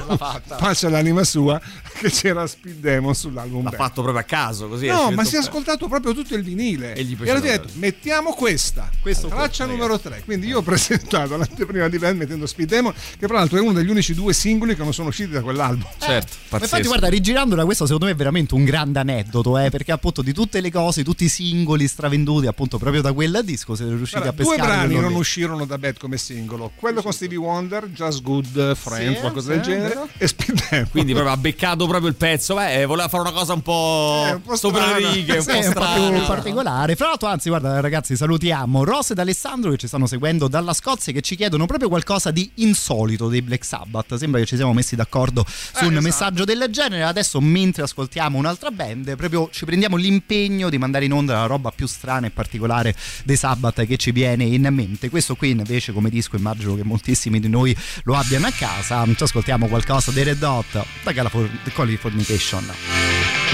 pace all'anima sua, che c'era Speed Demon sull'album L'ha fatto proprio a caso, così. No, ma si è ascoltato proprio tutto il vinile. E gli E ha detto, mettiamo questa. Questo traccia qua, numero 3. Quindi io ho presentato l'anteprima di band mettendo Speed Demon, che tra l'altro è uno degli unici due singoli che non sono usciti da quell'album. Certo, pazzesco. infatti, guarda, rigirandola, questo secondo me è veramente un grande aneddoto, eh, perché appunto di tutte le cose, tutti i singoli stravenduti, appunto proprio da quel disco, siete riusciti Guarda, a due pescare. brani quello non uscirono da Bad come singolo, quello con Stevie Wonder, Just Good Friend, Sì, qualcosa sì, del genere, vero. e Speed Demon. Quindi proprio ha beccato proprio il pezzo. Beh, voleva fare una cosa un po', Eh, un po' sopra le strana. righe, un Sì, po' è un po' più strana. particolare. Fra l'altro, anzi, guarda, ragazzi, salutiamo Ross ed Alessandro che ci stanno seguendo dalla Scozia che ci chiedono proprio qualcosa di insolito dei Black Sabbath. Sembra che ci siamo messi d'accordo su un esatto. messaggio del genere. Adesso, mentre ascoltiamo un'altra band, proprio ci prendiamo l'impegno di mandare in onda la roba più strana e particolare dei Sabbath che ci viene in mente. Questo qui invece come disco immagino che moltissimi di noi lo abbiano a casa. Ci ascoltiamo qualcosa dei Red Hot da Californication.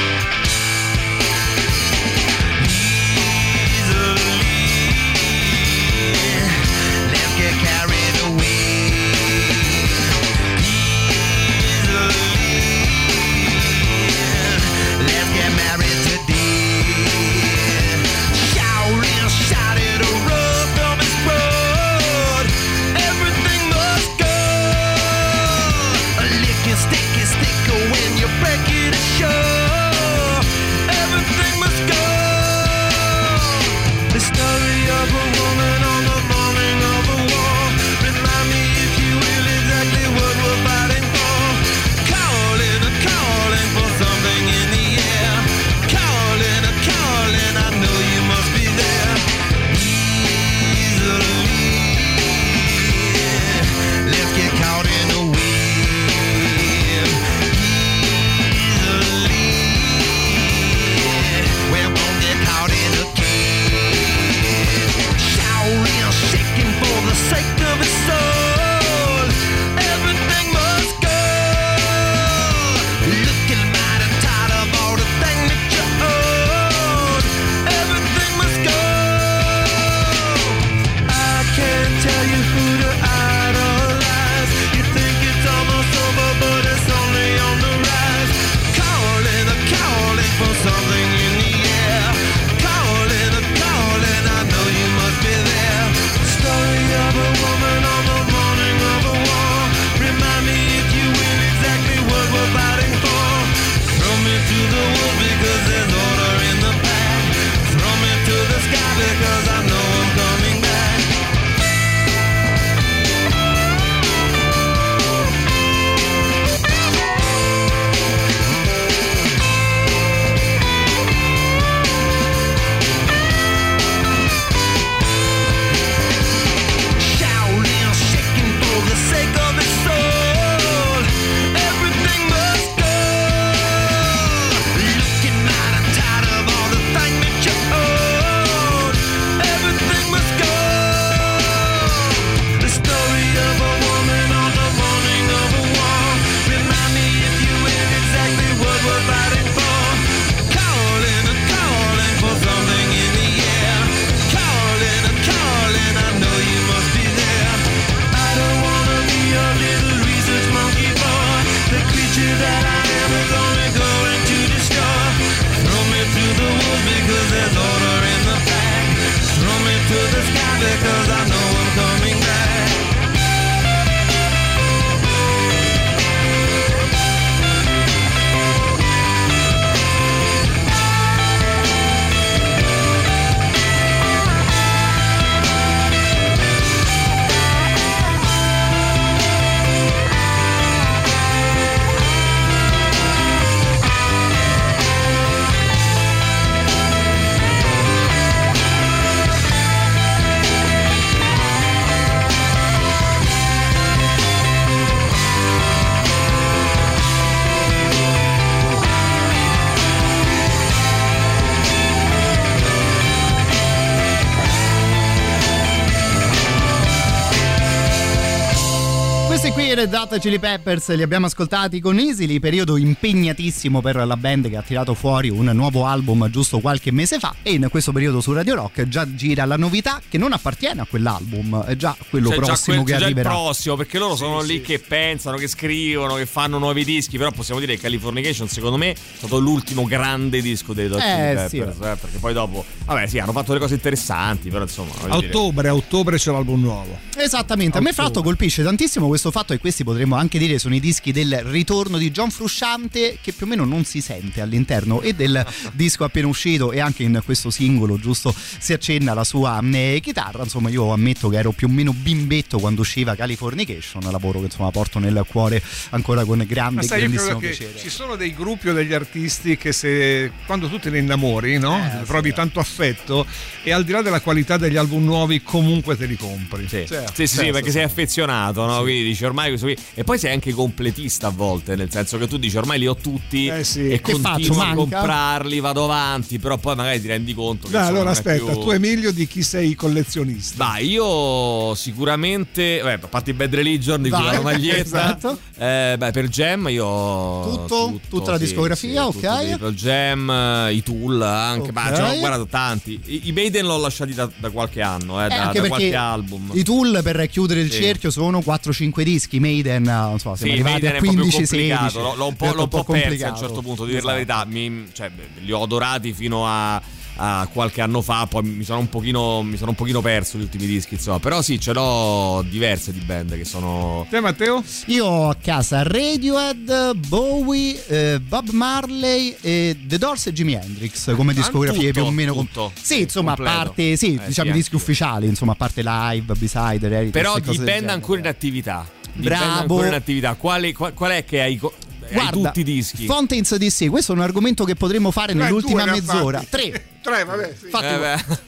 Hot Chili Peppers li abbiamo ascoltati con Easily, periodo impegnatissimo per la band che ha tirato fuori un nuovo album giusto qualche mese fa e in questo periodo su Radio Rock già gira la novità che non appartiene a quell'album, è già quello già prossimo quel- che già arriverà. il prossimo, perché loro sono lì che pensano, che scrivono, che fanno nuovi dischi. Però possiamo dire che Californication, secondo me, è stato l'ultimo grande disco dei Dot Eh, Chili sì, Peppers. eh, perché poi dopo, vabbè, sì, hanno fatto delle cose interessanti, però insomma. A ottobre, a ottobre c'è l'album nuovo. Esattamente, a me fra Ottobre. l'altro colpisce tantissimo questo fatto e questi potremmo anche dire sono i dischi del ritorno di John Frusciante che più o meno non si sente all'interno e del (laughs) disco appena uscito e anche in questo singolo giusto si accenna la sua eh, chitarra, insomma io ammetto che ero più o meno bimbetto quando usciva Californication, lavoro che insomma porto nel cuore ancora con grande, grandissimo piacere. ci sono dei gruppi o degli artisti che se quando tu te ne innamori, no? Eh, provi sì. tanto affetto e al di là della qualità degli album nuovi comunque te li compri. Sì, Certo. sì, sì, sì, Certo, perché sei affezionato, no? Quindi dici ormai questo qui. E poi sei anche completista a volte, nel senso che tu dici ormai li ho tutti Eh sì. e Che faccio, continuo a manca? comprarli, vado avanti, però poi magari ti rendi conto che insomma, allora aspetta, più- tu Emilio di chi sei collezionista? Vai, io sicuramente, beh, a parte i Bad Religion di cui la maglietta, esatto. eh, beh, per Jam io ho Tutto? Tutta la sì, discografia, sì, ok. tutto Jam, eh, i Tool anche, ma Ok. ci ho guardato tanti. I, i Maiden l'ho lasciati da, da qualche anno, eh, Eh, da, da qualche album. i tool per chiudere il cerchio sono 4-5 dischi Maiden non so Sì, siamo arrivati Maiden a è un po' più 15 16 complicato, l'ho, l'ho un po', l'ho un po' perso a un certo punto, di dire la Esatto. verità. Mi- cioè, li ho adorati fino a, a qualche anno fa, poi mi sono un pochino, mi sono un pochino perso gli ultimi dischi, insomma. Però sì, ce l'ho diverse di band che sono... Te Matteo? io ho a casa Radiohead Bowie eh, Bob Marley e The Doors e Jimi Hendrix come discografie tutto, più o meno tutto. sì insomma Completo. a parte sì Eh, diciamo sì, i dischi ufficiali insomma a parte live B-side Però di band ancora in attività. Di Bravo. band ancora in attività. Quali- qual, qual è che hai, co- Guarda, tutti i dischi? Fountains DC, questo è un argomento che potremmo fare Beh, nell'ultima mezz'ora. fatti. Tre. (laughs) Tre, vabbè. Sì. Infatti,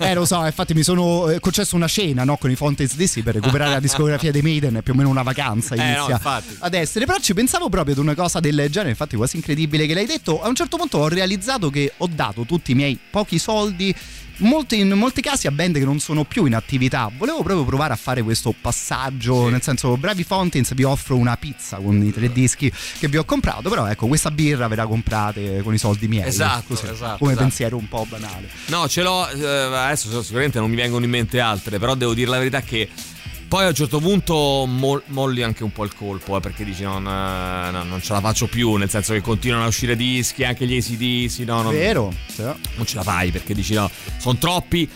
Eh, eh, lo so, infatti mi sono eh, concesso una cena no, con i Fountains DC per recuperare la discografia dei Maiden, è più o meno una vacanza Eh, no, inizia ad essere, però ci pensavo proprio ad una cosa del genere, infatti quasi incredibile che l'hai detto, a un certo punto ho realizzato che ho dato tutti i miei pochi soldi molti- in molti casi a band che non sono più in attività. Volevo proprio provare a fare questo passaggio, nel senso, bravi Fountains, vi offro una pizza con i tre dischi che vi ho comprato, però ecco, questa birra ve la comprate con i soldi miei. Esatto, così, esatto, Come esatto. pensiero un po' banale. No, ce l'ho. eh, adesso sicuramente non mi vengono in mente altre, però devo dire la verità che. Poi a un certo punto mol- molli anche un po' il colpo, eh, perché dici non, eh, no, non ce la faccio più, nel senso che continuano a uscire dischi, anche gli ACDC, no, non, Vero? Non ce la fai perché dici no, sono troppi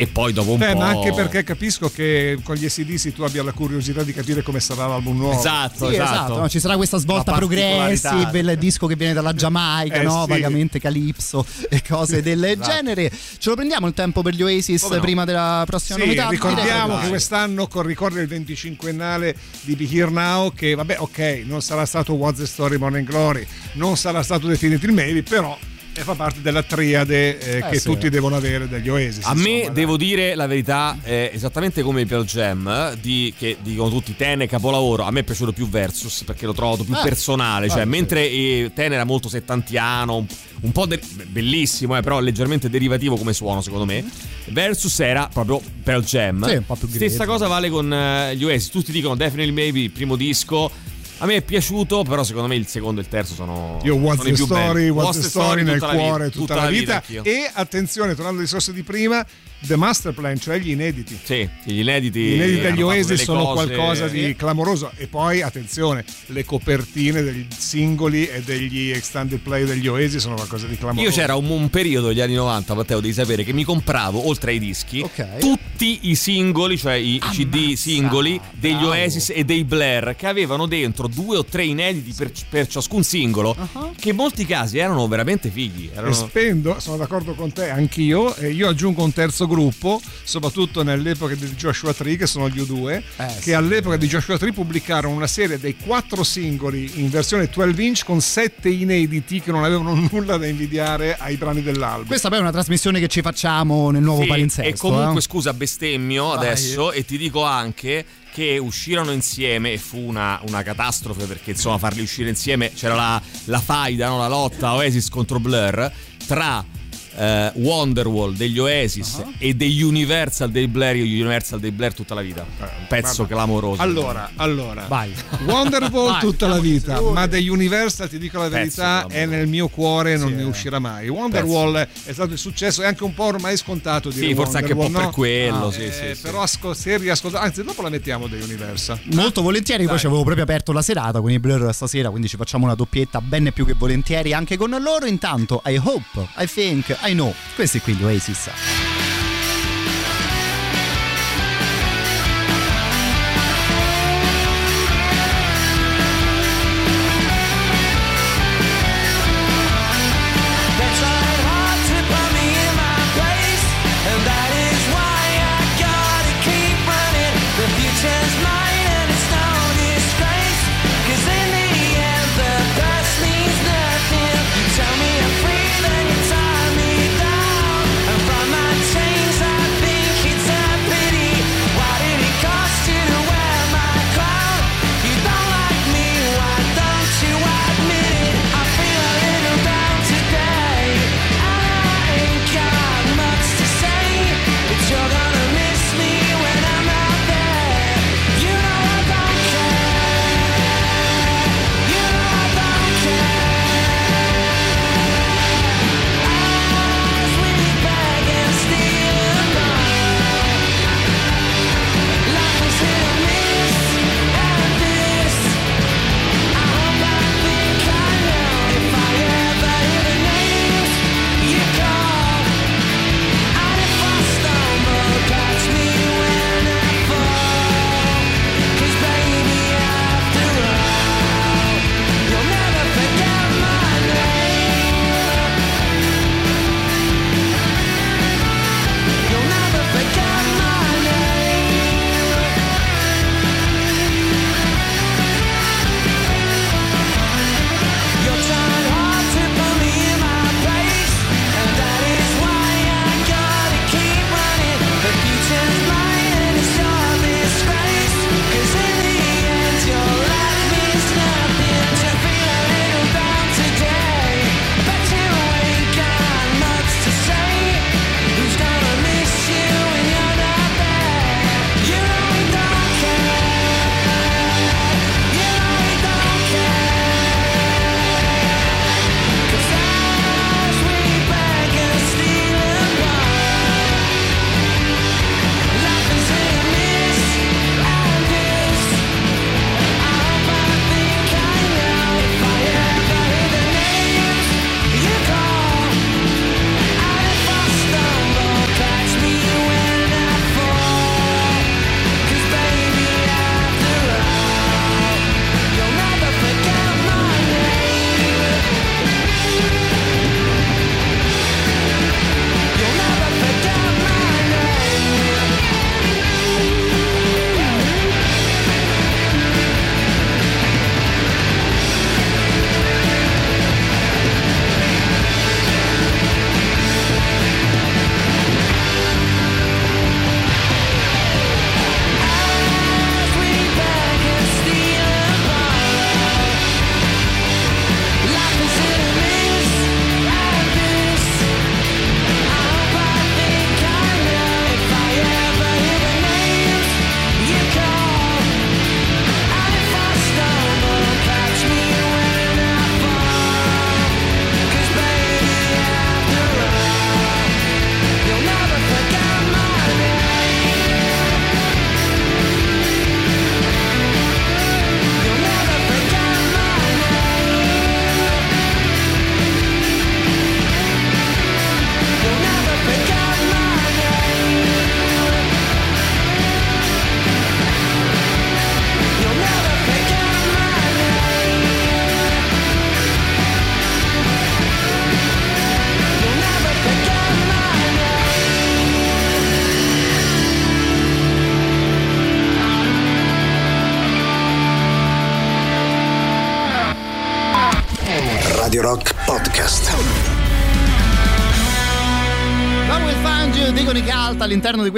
e poi dopo un Beh, po'... ma anche perché capisco che con gli ACDC tu abbia la curiosità di capire come sarà l'album nuovo. Esatto, Sì, esatto, esatto. no, ci sarà questa svolta progressive, il disco che viene dalla Giamaica, Eh, no? sì. vagamente Calypso e cose del genere. Ce lo prendiamo il tempo per gli Oasis Come no? prima della prossima Sì, novità? ricordiamo che quest'anno con- ricorre il 25ennale di Be Here Now che vabbè ok non sarà stato What's the Story Morning Glory non sarà stato Definitive Maybe però eh, fa parte della triade eh, che sì. tutti devono avere degli Oasis A me insomma, devo dire la verità, eh, esattamente come i Pearl Jam, eh, di, che dicono tutti Ten è capolavoro, a me è piaciuto più Versus perché l'ho trovato più Ah. personale, cioè Ah, sì. mentre eh, Ten era molto settantiano, un, un po' de- bellissimo, eh, però leggermente derivativo come suono secondo me, Versus era proprio Pearl Jam. Sì, un po' più Stessa cosa vale con eh, gli Oasis, tutti dicono Definitely Maybe, primo disco. A me è piaciuto, però secondo me il secondo e il terzo sono. io What's sono i the più Story, belli. What's the Story nel tutta la vita, cuore tutta, la vita, e attenzione tornando al discorso di prima The Master Plan cioè gli inediti Sì, gli inediti. Gli inediti hanno degli Oasis sono cose- qualcosa di clamoroso e poi attenzione le copertine degli singoli e degli extended play degli Oasis sono qualcosa di clamoroso Io c'era un, un periodo degli anni 90, Matteo, devi sapere, che mi compravo, oltre ai dischi, Ok. tutti i singoli, cioè i CD singoli degli bravo. Oasis e dei Blair, che avevano dentro due o tre inediti per, per ciascun singolo, Uh-huh. che in molti casi erano veramente fighi. Erano... E spendo, sono d'accordo con te, anch'io. E io aggiungo un terzo gruppo, soprattutto nell'epoca di Joshua Tree, che sono gli U2, Eh, che sì. all'epoca di Joshua Tree pubblicarono una serie dei quattro singoli in versione 12 inch con sette inediti che non avevano (laughs) nulla da invidiare ai brani dell'album. Questa poi è una trasmissione che ci facciamo nel nuovo Sì, palinsesto. e comunque eh. scusa bestemmio Vai. adesso e ti dico anche che uscirono insieme e fu una, una catastrofe perché insomma farli uscire insieme c'era la, la faida, no? la lotta Oasis contro Blur tra eh, Wonderwall degli Oasis Uh-huh. e degli Universal dei Blair, io Universal dei Blair tutta la vita, un pezzo Guarda. clamoroso. Allora, allora, Vai. Wonderwall (laughs) Vai, tutta la vita, sicuri. ma degli Universal, ti dico la Pezzo verità, è clamoroso. nel mio cuore non Sì, ne eh. uscirà mai. Wonderwall è stato il successo, è anche un po' ormai scontato dire Sì, forse anche un po' Wonderwall, per quello, no? sì, Eh, sì. Però asco- se riascoltate, anzi dopo la mettiamo dei Universal. Molto volentieri, poi Dai. ci avevo proprio aperto la serata con i Blur stasera, quindi ci facciamo una doppietta bene più che volentieri anche con loro. Intanto, I hope, I think, I know. Questi qui gli Oasis.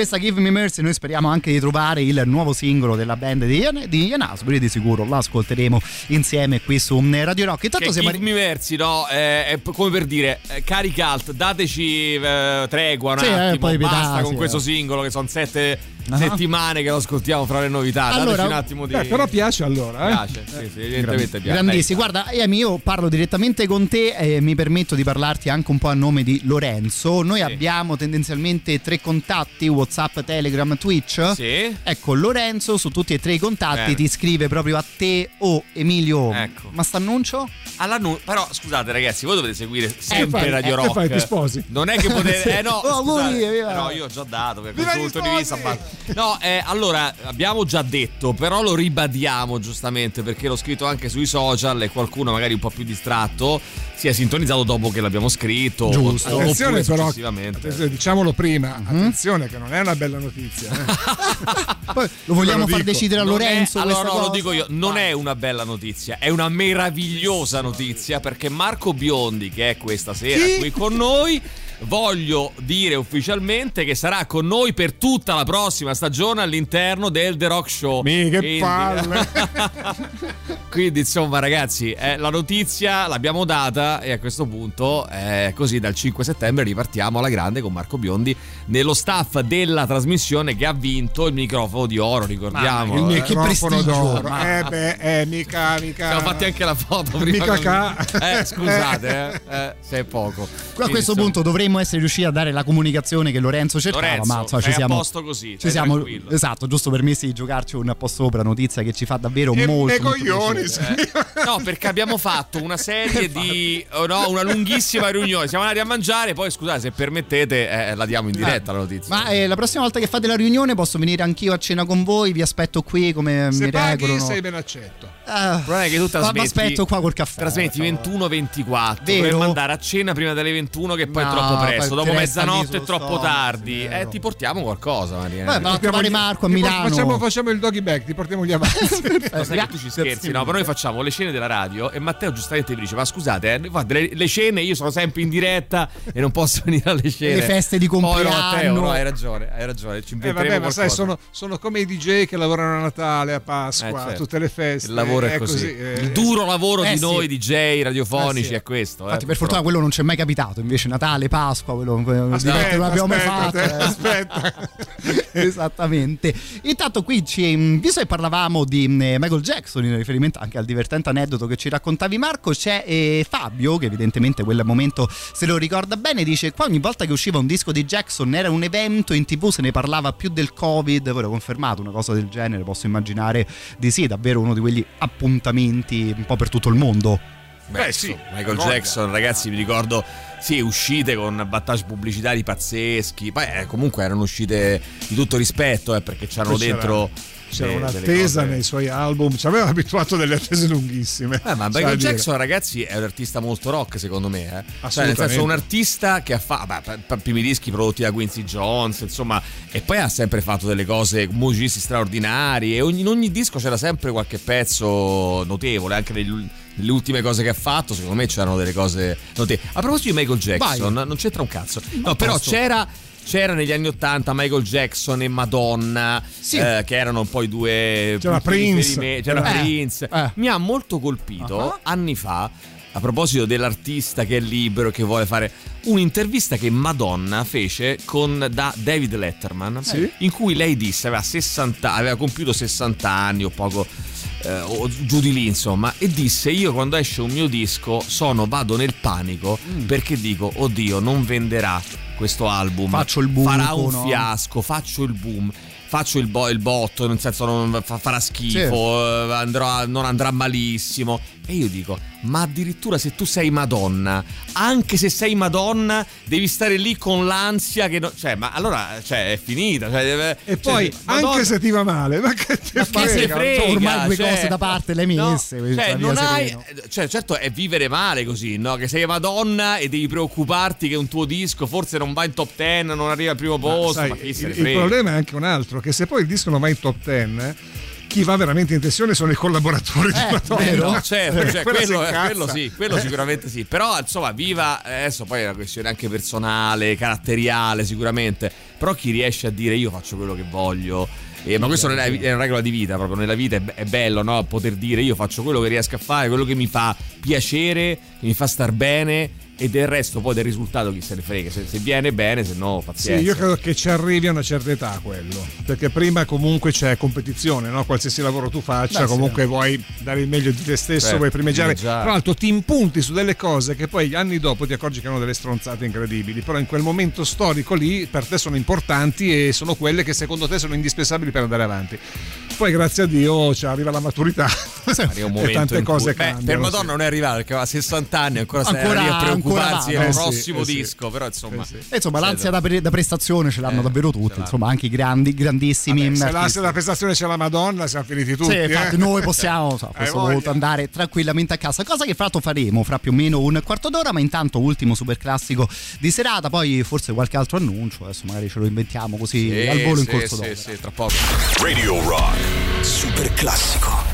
Questa Give Me Mercy. Noi speriamo anche di trovare il nuovo singolo della band di Ian, di Ian Asbury. Di sicuro lo ascolteremo insieme qui su Radio Rock. Intanto Che siamo Give Me Mercy, no? Eh, è come per dire, eh, cari cult, dateci eh, tregua un Sì, eh, attimo, poi basta pietà, con sì, questo eh. singolo che sono sette Ah. settimane che lo ascoltiamo fra le novità. Allora, un attimo di... Beh, però piace allora, eh? piace, sì, sì, evidentemente piace. Grandissimi, guarda Emi io parlo direttamente con te e mi permetto di parlarti anche un po' a nome di Lorenzo. Noi abbiamo tendenzialmente tre contatti, Whatsapp, Telegram, Twitch. Sì. Ecco, Lorenzo su tutti e tre i contatti Bene. ti scrive proprio a te o Emilio. Ecco. Ma st'annuncio? All'annu- però scusate ragazzi, voi dovete seguire sempre fai- Radio eh, Rock. che fai, ti sposi? Non è che potete. Eh no, (laughs) Oh, scusate, auguri, viva. no, io ho già dato per gli punto di vista. No, eh, allora abbiamo già detto, però lo ribadiamo giustamente perché l'ho scritto anche sui social e qualcuno magari un po' più distratto si è sintonizzato dopo che l'abbiamo scritto. Giusto. Attenzione però, diciamolo prima, attenzione che non è una bella notizia. eh. (laughs) Poi lo vogliamo lo far dico. decidere a Non Lorenzo. è, allora no, lo cosa? dico io, non è una bella notizia, è una meravigliosa notizia perché Marco Biondi, che è questa sera Chi? qui con noi, voglio dire ufficialmente che sarà con noi per tutta la prossima stagione all'interno del The Rock Show. Mi, che Quindi- palle. (laughs) Quindi insomma ragazzi, eh, la notizia l'abbiamo data e a questo punto eh, così dal 5 settembre ripartiamo alla grande con Marco Biondi nello staff della trasmissione che ha vinto il microfono di oro, ricordiamo. il che microfono prestigio, d'oro. ma- Eh beh, eh, mica, mica. Siamo fatti anche la foto prima. Mica così. ca. Eh, scusate, eh, (laughs) eh, se è poco. Qua a Quindi, questo insomma, punto dovremmo essere riusciti a dare la comunicazione che Lorenzo cercava, Lorenzo, ma insomma, ci sei a siamo posto così, Ci siamo tranquillo. esatto, giusto permessi di giocarci un po' sopra, notizia che ci fa davvero E molto, molto coglioni, piacere. sì. No, perché abbiamo fatto una serie di. oh no, una lunghissima riunione. Siamo andati a mangiare. Poi, scusate, se permettete, eh, la diamo in diretta la notizia. Ma eh, la prossima volta che fate la riunione posso venire anch'io a cena con voi, vi aspetto qui come Se mi regolano. sei ben accetto. Ah, Il problema è che tu ma- trasmetti. ma aspetto qua col caffè. Trasmetti 21-24. Vero? Dovremmo andare a cena prima delle 21, che poi No, è troppo presto. poi Dopo mezzanotte è troppo stomaco, tardi. sì, Eh, ti portiamo qualcosa, Maria. Vabbè, ma a trovare gli- Marco a Milano. Facciamo, facciamo il doggy bag, ti portiamo gli avanti. Lo (laughs) sai che tu ci scherzi, no? Però noi facciamo le scene della radio e Matteo giustamente mi dice: Ma scusate, eh, fate le, le scene, io sono sempre in diretta e non posso (laughs) venire alle scene. Le feste di compleanno. Matteo, no, hai ragione, hai ragione. Ci Eh, vabbè, ma sai, sono, sono come i DJ che lavorano a Natale, a Pasqua, Eh, a certo. tutte le feste. Il lavoro è, così. eh. Il duro lavoro Eh, di sì. noi DJ radiofonici Eh, sì. è questo. Infatti, eh, per fortuna quello non ci è mai capitato. Invece, Natale, Pasqua, quello quello Aspetta, dirette non l'abbiamo mai fatto. eh. aspetta. (laughs) Esattamente. Intanto, qui ci, mh, visto che parlavamo di mh, Michael Jackson, in riferimento anche al divertente aneddoto che ci raccontavi, Marco, c'è eh, Fabio, che evidentemente quel momento se lo ricorda bene. Dice: Qua ogni volta che usciva un disco di Jackson era un evento in tv, se ne parlava più del Covid. Poi l'ho confermato, una cosa del genere. Posso immaginare di sì, davvero uno di quegli appuntamenti un po' per tutto il mondo. Beh, Beh, sì, Michael. Jackson, ragazzi, mi ricordo, sì, uscite con battage pubblicitari pazzeschi. Poi eh, comunque erano uscite di tutto rispetto, eh, perché c'erano Poi c'era- dentro. C'era un'attesa nei suoi album, ci aveva (laughs) abituato delle attese lunghissime. Eh, ma Michael. Jackson, ragazzi, è un artista molto rock, secondo me. Eh. Cioè, nel senso, un artista che ha fatto primi dischi prodotti da Quincy Jones, insomma, e poi ha sempre fatto delle cose, musicisti straordinari. E ogni- in ogni disco c'era sempre qualche pezzo notevole, anche negli- nelle ultime cose che ha fatto, secondo me c'erano delle cose notevoli. A proposito di Michael Jackson, non c'entra un cazzo. No, però posso. c'era. C'era negli anni Ottanta Michael Jackson e Madonna, Sì. eh, che erano un po' i due. C'era Prince. riferimento. C'era Eh, Prince. eh. Mi ha molto colpito Ah. anni fa. A proposito dell'artista che è libero e che vuole fare un'intervista che Madonna fece con da David Letterman, Sì. in cui lei disse aveva 60 aveva compiuto 60 anni o poco eh, o giù di lì, insomma, e disse: Io quando esce un mio disco sono, vado nel panico Mm. perché dico, oddio, non venderà questo album. Faccio il buco, Farà un no? fiasco, faccio il boom. Faccio il, bo- il botto, nel senso non fa- farà schifo, eh, andrò- non andrà malissimo. E io dico, ma addirittura se tu sei Madonna, anche se sei Madonna, devi stare lì con l'ansia che... no- cioè, ma allora, cioè, è finita. Cioè, deve- E cioè, poi, Madonna- anche se ti va male, ma che te ma che se frega? frega, ormai due cioè, cose da parte le hai no, messe, cioè, non hai, cioè, certo è vivere male così, no? Che sei Madonna e devi preoccuparti che un tuo disco forse non va in top 10, non arriva al primo posto, Sai, ma chi se il, il frega. problema è anche un altro, che se poi il disco non va in top 10, chi va veramente in tensione sono i collaboratori di Eh, Madonna. vero? No, certo, cioè, Quella si quello, incazza. quello sì, quello sicuramente sì. Però insomma, viva adesso poi è una questione anche personale, caratteriale sicuramente. Però chi riesce a dire io faccio quello che voglio. eh, ma questo non è, una regola di vita, proprio nella vita è bello no? poter dire io faccio quello che riesco a fare, quello che mi fa piacere, che mi fa star bene e del resto poi del risultato chi se ne frega, se, se viene bene, se no Sì, pazienza. io credo che ci arrivi a una certa età quello, perché prima comunque c'è competizione, no? qualsiasi lavoro tu faccia, Beh, sì. comunque vuoi dare il meglio di te stesso, Certo, vuoi primeggiare. primeggiare. Tra l'altro ti impunti su delle cose che poi anni dopo ti accorgi che hanno delle stronzate incredibili, però in quel momento storico lì per te sono importanti e sono quelle che secondo te sono indispensabili per andare avanti. Poi grazie a Dio ci arriva la maturità Arriva un (laughs) e tante in cui- cose Beh, per sì. Madonna non è arrivato perché aveva 60 anni ancora, Ancora- a preoccuparsi ancora del. Eh sì, prossimo eh sì. disco però insomma Eh sì. E insomma, Sì, l'ansia da, pre- da prestazione ce l'hanno Eh, davvero tutti. l'hanno. Insomma, anche i grandi, grandissimi. Vabbè, se l'ansia da prestazione c'è la Madonna siamo finiti tutti. Sì, infatti eh. noi possiamo so, (laughs) andare tranquillamente a casa, cosa che fra l'altro faremo fra più o meno un quarto d'ora, ma intanto ultimo super classico di serata, poi forse qualche altro annuncio, adesso magari ce lo inventiamo così Sì, al volo in sì, corso sì, d'opera. sì, tra poco Radio Rock. Super classico.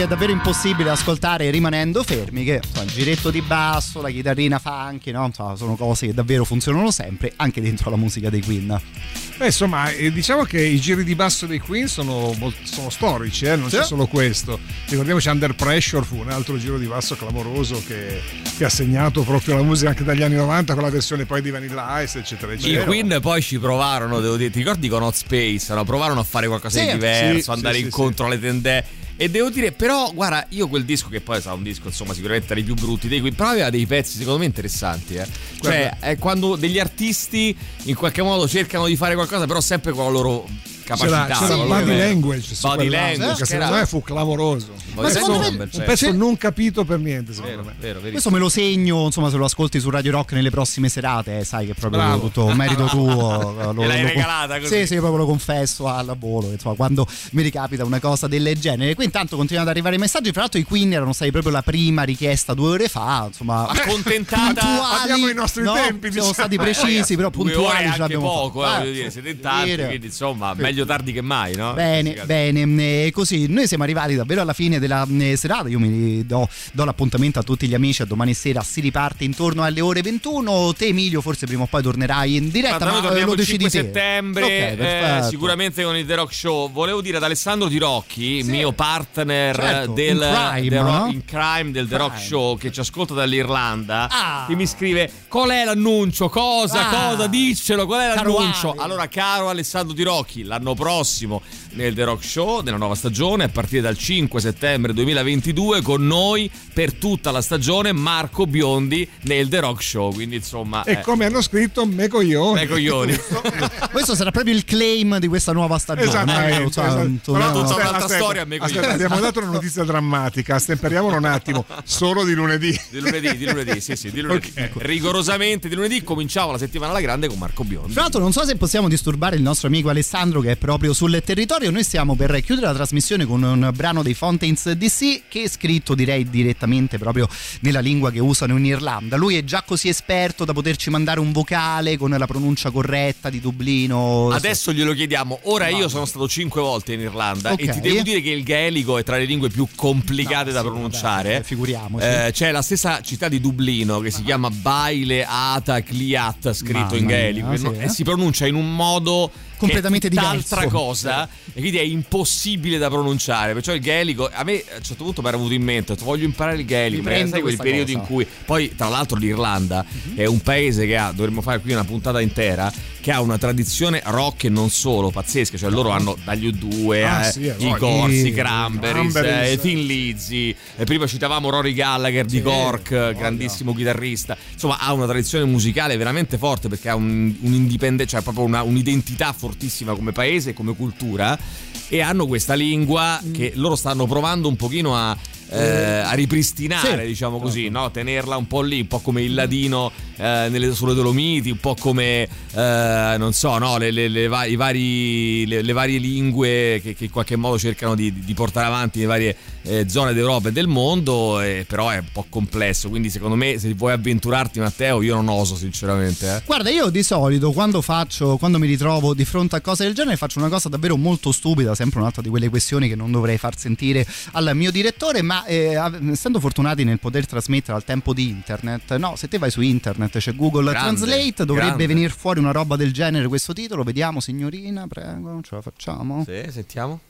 Che è davvero impossibile ascoltare rimanendo fermi, che insomma, il giretto di basso, la chitarrina funky, no? Insomma, sono cose che davvero funzionano sempre anche dentro la musica dei Queen. Beh, insomma, eh, diciamo che i giri di basso dei Queen sono, sono storici, eh, non Sì. c'è solo questo. Ricordiamoci Under Pressure fu un altro giro di basso clamoroso che, che ha segnato proprio la musica anche dagli anni 90 con la versione poi di Vanilla Ice, eccetera, I eccetera. Queen poi ci provarono, devo dire, ti ricordi con Hot Space? no? Provarono a fare qualcosa Sì, di diverso, sì, andare sì, sì, incontro alle tende. E devo dire, però, guarda, io quel disco, che poi sarà un disco, insomma, sicuramente tra i più brutti dei Queen, però aveva dei pezzi secondo me interessanti. Eh. Cioè, Guarda. è quando degli artisti in qualche modo cercano di fare qualcosa, però sempre con la loro capacità. C'era, c'era Body Language Body Language, che che secondo me fu clamoroso. Un secondo pezzo- me- un pezzo non capito per niente, secondo Vero, me. vero. Questo me lo segno, insomma, se lo ascolti su Radio Rock nelle prossime serate, eh, sai che è proprio Bravo. tutto merito (laughs) tuo. eh, Lo, Gliel'hai lo- regalata così. Sì, sì, proprio lo confesso al volo, insomma, quando mi ricapita una cosa del genere. Qui intanto continuano ad arrivare i messaggi, fra l'altro i Queen erano stati proprio la prima richiesta due ore fa, insomma, (laughs) Accontentata. puntuali, Abbiamo i nostri no? tempi, Siamo diciamo. stati precisi, però Due ore puntuali ce l'abbiamo poco, eh, fatta. voglio dire, siete in tanti, quindi insomma, meglio tardi che mai, no? Bene, bene, e così noi siamo arrivati davvero alla fine della eh, serata. Io mi do, do l'appuntamento a tutti gli amici a domani sera. Si riparte intorno alle ore 21. Te, Emilio, forse prima o poi tornerai in diretta. Noi ma eh, torniamo lo il decidi 5 te. settembre, Ok, eh, sicuramente con il The Rock Show. Volevo dire ad Alessandro Tirocchi, mio partner Certo, del in crime, The Rock- no? in crime del The Rock Crime. Show, che ci ascolta dall'Irlanda, Ah. che mi scrive: Qual è l'annuncio? Cosa? Ah. Cosa? Diccelo, qual è Caro l'annuncio? Ale. Allora, caro Alessandro Tirocchi, l'anno prossimo nel The Rock Show, nella nuova stagione, a partire dal 5 settembre 2022, con noi per tutta la stagione Marco Biondi nel The Rock Show. Quindi, insomma, E eh, come hanno scritto, me coglioni. me coglioni. (laughs) Questo sarà proprio il claim di questa nuova stagione. Esattamente, eh, esatto. insomma, Però tutta aspetta, un'altra aspetta, storia, me coglioni. aspetta, abbiamo dato una notizia drammatica, stemperiamolo un attimo, solo di lunedì. Di lunedì, di lunedì, sì, sì, di lunedì. (laughs) Ok. Rigorosamente di lunedì cominciamo la settimana alla grande con Marco Biondi. Tra l'altro non so se possiamo disturbare il nostro amico Alessandro che è proprio sul territorio, noi stiamo per chiudere la trasmissione con un brano dei Fountains DC che è scritto direi direttamente proprio nella lingua che usano in Irlanda. Lui è già così esperto da poterci mandare un vocale con la pronuncia corretta di Dublino. Adesso glielo chiediamo. Ora io sono stato cinque volte in Irlanda Ok. e ti devo dire che il gaelico è tra le lingue più complicate No, da sì, pronunciare. vabbè, figuriamoci. Eh, c'è la stessa città di Dublino che si chiama Baile Ata Cliat, scritto Mamma in gaelico, mia, e no- sì, eh. si pronuncia in un modo Completamente che è diverso. cosa e quindi è impossibile da pronunciare. Perciò il gaelico a me a un certo punto mi era venuto in mente, voglio imparare il gaelico, perché sai quel periodo cosa. in cui poi tra l'altro l'Irlanda è un paese che ha, dovremmo fare qui una puntata intera, che ha una tradizione rock e non solo, pazzesca, cioè loro hanno dagli U2, Ah, eh, sì, eh, i. Corsi, i Cranberries, eh, Thin Lizzy, e prima citavamo Rory Gallagher di Cork, grandissimo chitarrista, insomma ha una tradizione musicale veramente forte perché ha un, un cioè proprio una- un'identità fortissima come paese e come cultura e hanno questa lingua che loro stanno provando un pochino a eh, a ripristinare, Sì. diciamo così, no? tenerla un po' lì, un po' come il ladino eh, nelle, sulle Dolomiti, un po' come eh, non so, no? le, le- le va- vari- le- varie lingue che, che in qualche modo cercano di, di portare avanti le varie eh, zone d'Europa e del mondo, eh, però è un po' complesso. Quindi, secondo me, se vuoi avventurarti, Matteo, io non oso, sinceramente. eh. Guarda, io di solito quando faccio, quando mi ritrovo di fronte a cose del genere, faccio una cosa davvero molto stupida, sempre un'altra di quelle questioni che non dovrei far sentire al mio direttore, ma essendo fortunati nel poter trasmettere al tempo di internet, no, se te vai su internet c'è Google Grande, Translate, dovrebbe venire fuori una roba del genere questo titolo, vediamo signorina, prego, ce la facciamo? Sì, sentiamo.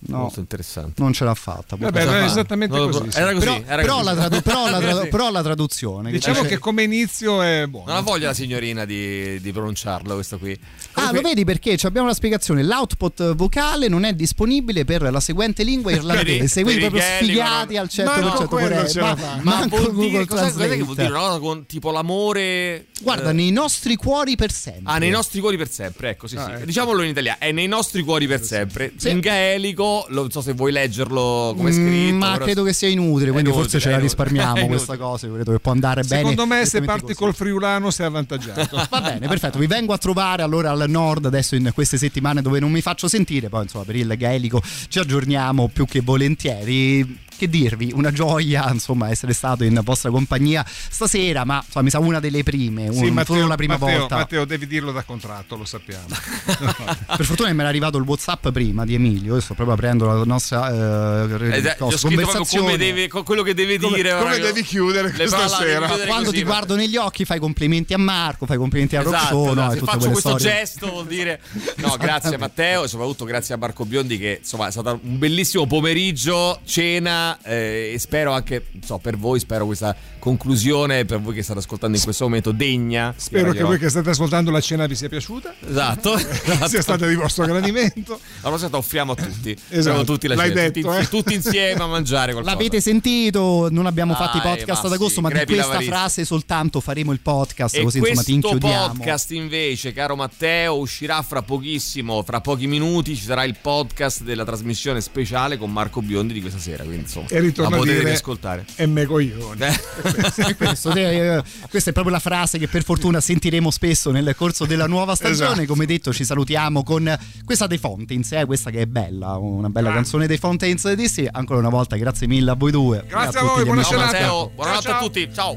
No, Molto interessante. non ce l'ha fatta. Vabbè, era esattamente No, così. sì. Era così, però, era però così. la tradu- però la tra- Sì. però la traduzione Diciamo che come inizio è buono. Non ha voglia la signorina di, di pronunciarlo questo qui. Ah, lo Comunque- vedi perché ci abbiamo la spiegazione. L'output vocale non è disponibile per la seguente lingua irlandese. Quindi proprio sfigati no. al 100% Manco quello pure- ce la ma-. Ma manco vuol Google dire, cosa, cos'è che vuol dire? Una cosa con tipo l'amore. Guarda, eh, nei nostri cuori per sempre. Ah, nei nostri cuori per sempre, ecco, sì, sì. Ah, ecco. Diciamolo in italiano, è nei nostri cuori per sempre. Sì. In gaelico, lo- non so se vuoi leggerlo come Mm, scritto. ma però- credo che sia inutile, quindi inutile, forse ce la risparmiamo (laughs) questa cosa. Credo che può andare bene. Secondo me se parti così. col friulano sei avvantaggiato. (laughs) Va bene, perfetto. Vi vengo a trovare allora al nord adesso in queste settimane dove non mi faccio sentire. Poi, insomma, per il gaelico ci aggiorniamo più che volentieri. Che dirvi, una gioia insomma essere stato in vostra compagnia stasera, ma insomma, mi sa una delle prime, Sì, un- Matteo, solo la prima Matteo, volta. Matteo, devi dirlo da contratto, lo sappiamo. (laughs) Per fortuna mi era arrivato il WhatsApp prima di Emilio, io sto proprio aprendo la nostra eh, Eh, cosa, conversazione. come deve, quello che deve Come- dire. come devi chiudere questa sera? chiudere Quando così, ti guardo negli occhi fai complimenti a Marco, fai complimenti a Esatto, no, esatto. e se faccio questo storie. gesto vuol dire (laughs) no grazie a Matteo e soprattutto grazie a Marco Biondi che insomma è stato un bellissimo pomeriggio cena eh, e spero anche so, per voi spero questa conclusione per voi che state ascoltando in questo momento degna Spero che voi che state ascoltando la cena vi sia piaciuta. esatto, (laughs) esatto. Sia stata di vostro gradimento. la prossima volta offriamo a tutti Esatto. Offriamo tutti la L'hai cena, detto, tutti, eh. tutti insieme a (laughs) mangiare qualcosa L'avete sentito? Non abbiamo Dai, fatto i podcast ad agosto, sì, ma di questa frase soltanto faremo il podcast, E così insomma ti questo inchiudiamo. podcast invece, caro Matteo, uscirà fra pochissimo, fra pochi minuti ci sarà il podcast della trasmissione speciale con Marco Biondi di questa sera, quindi insomma E ritorno a potete dire ascoltare. e me coglioni. Eh, (laughs) Questo, eh, questa è proprio la frase che per fortuna sentiremo spesso nel corso della nuova stagione. Esatto. Come detto, ci salutiamo con questa dei Fountains, eh, questa che è bella, una bella canzone dei Fountains di sì. Ancora una volta, grazie mille a voi due. Grazie e a voi, buona serata. Matteo, buonanotte a tutti, ciao.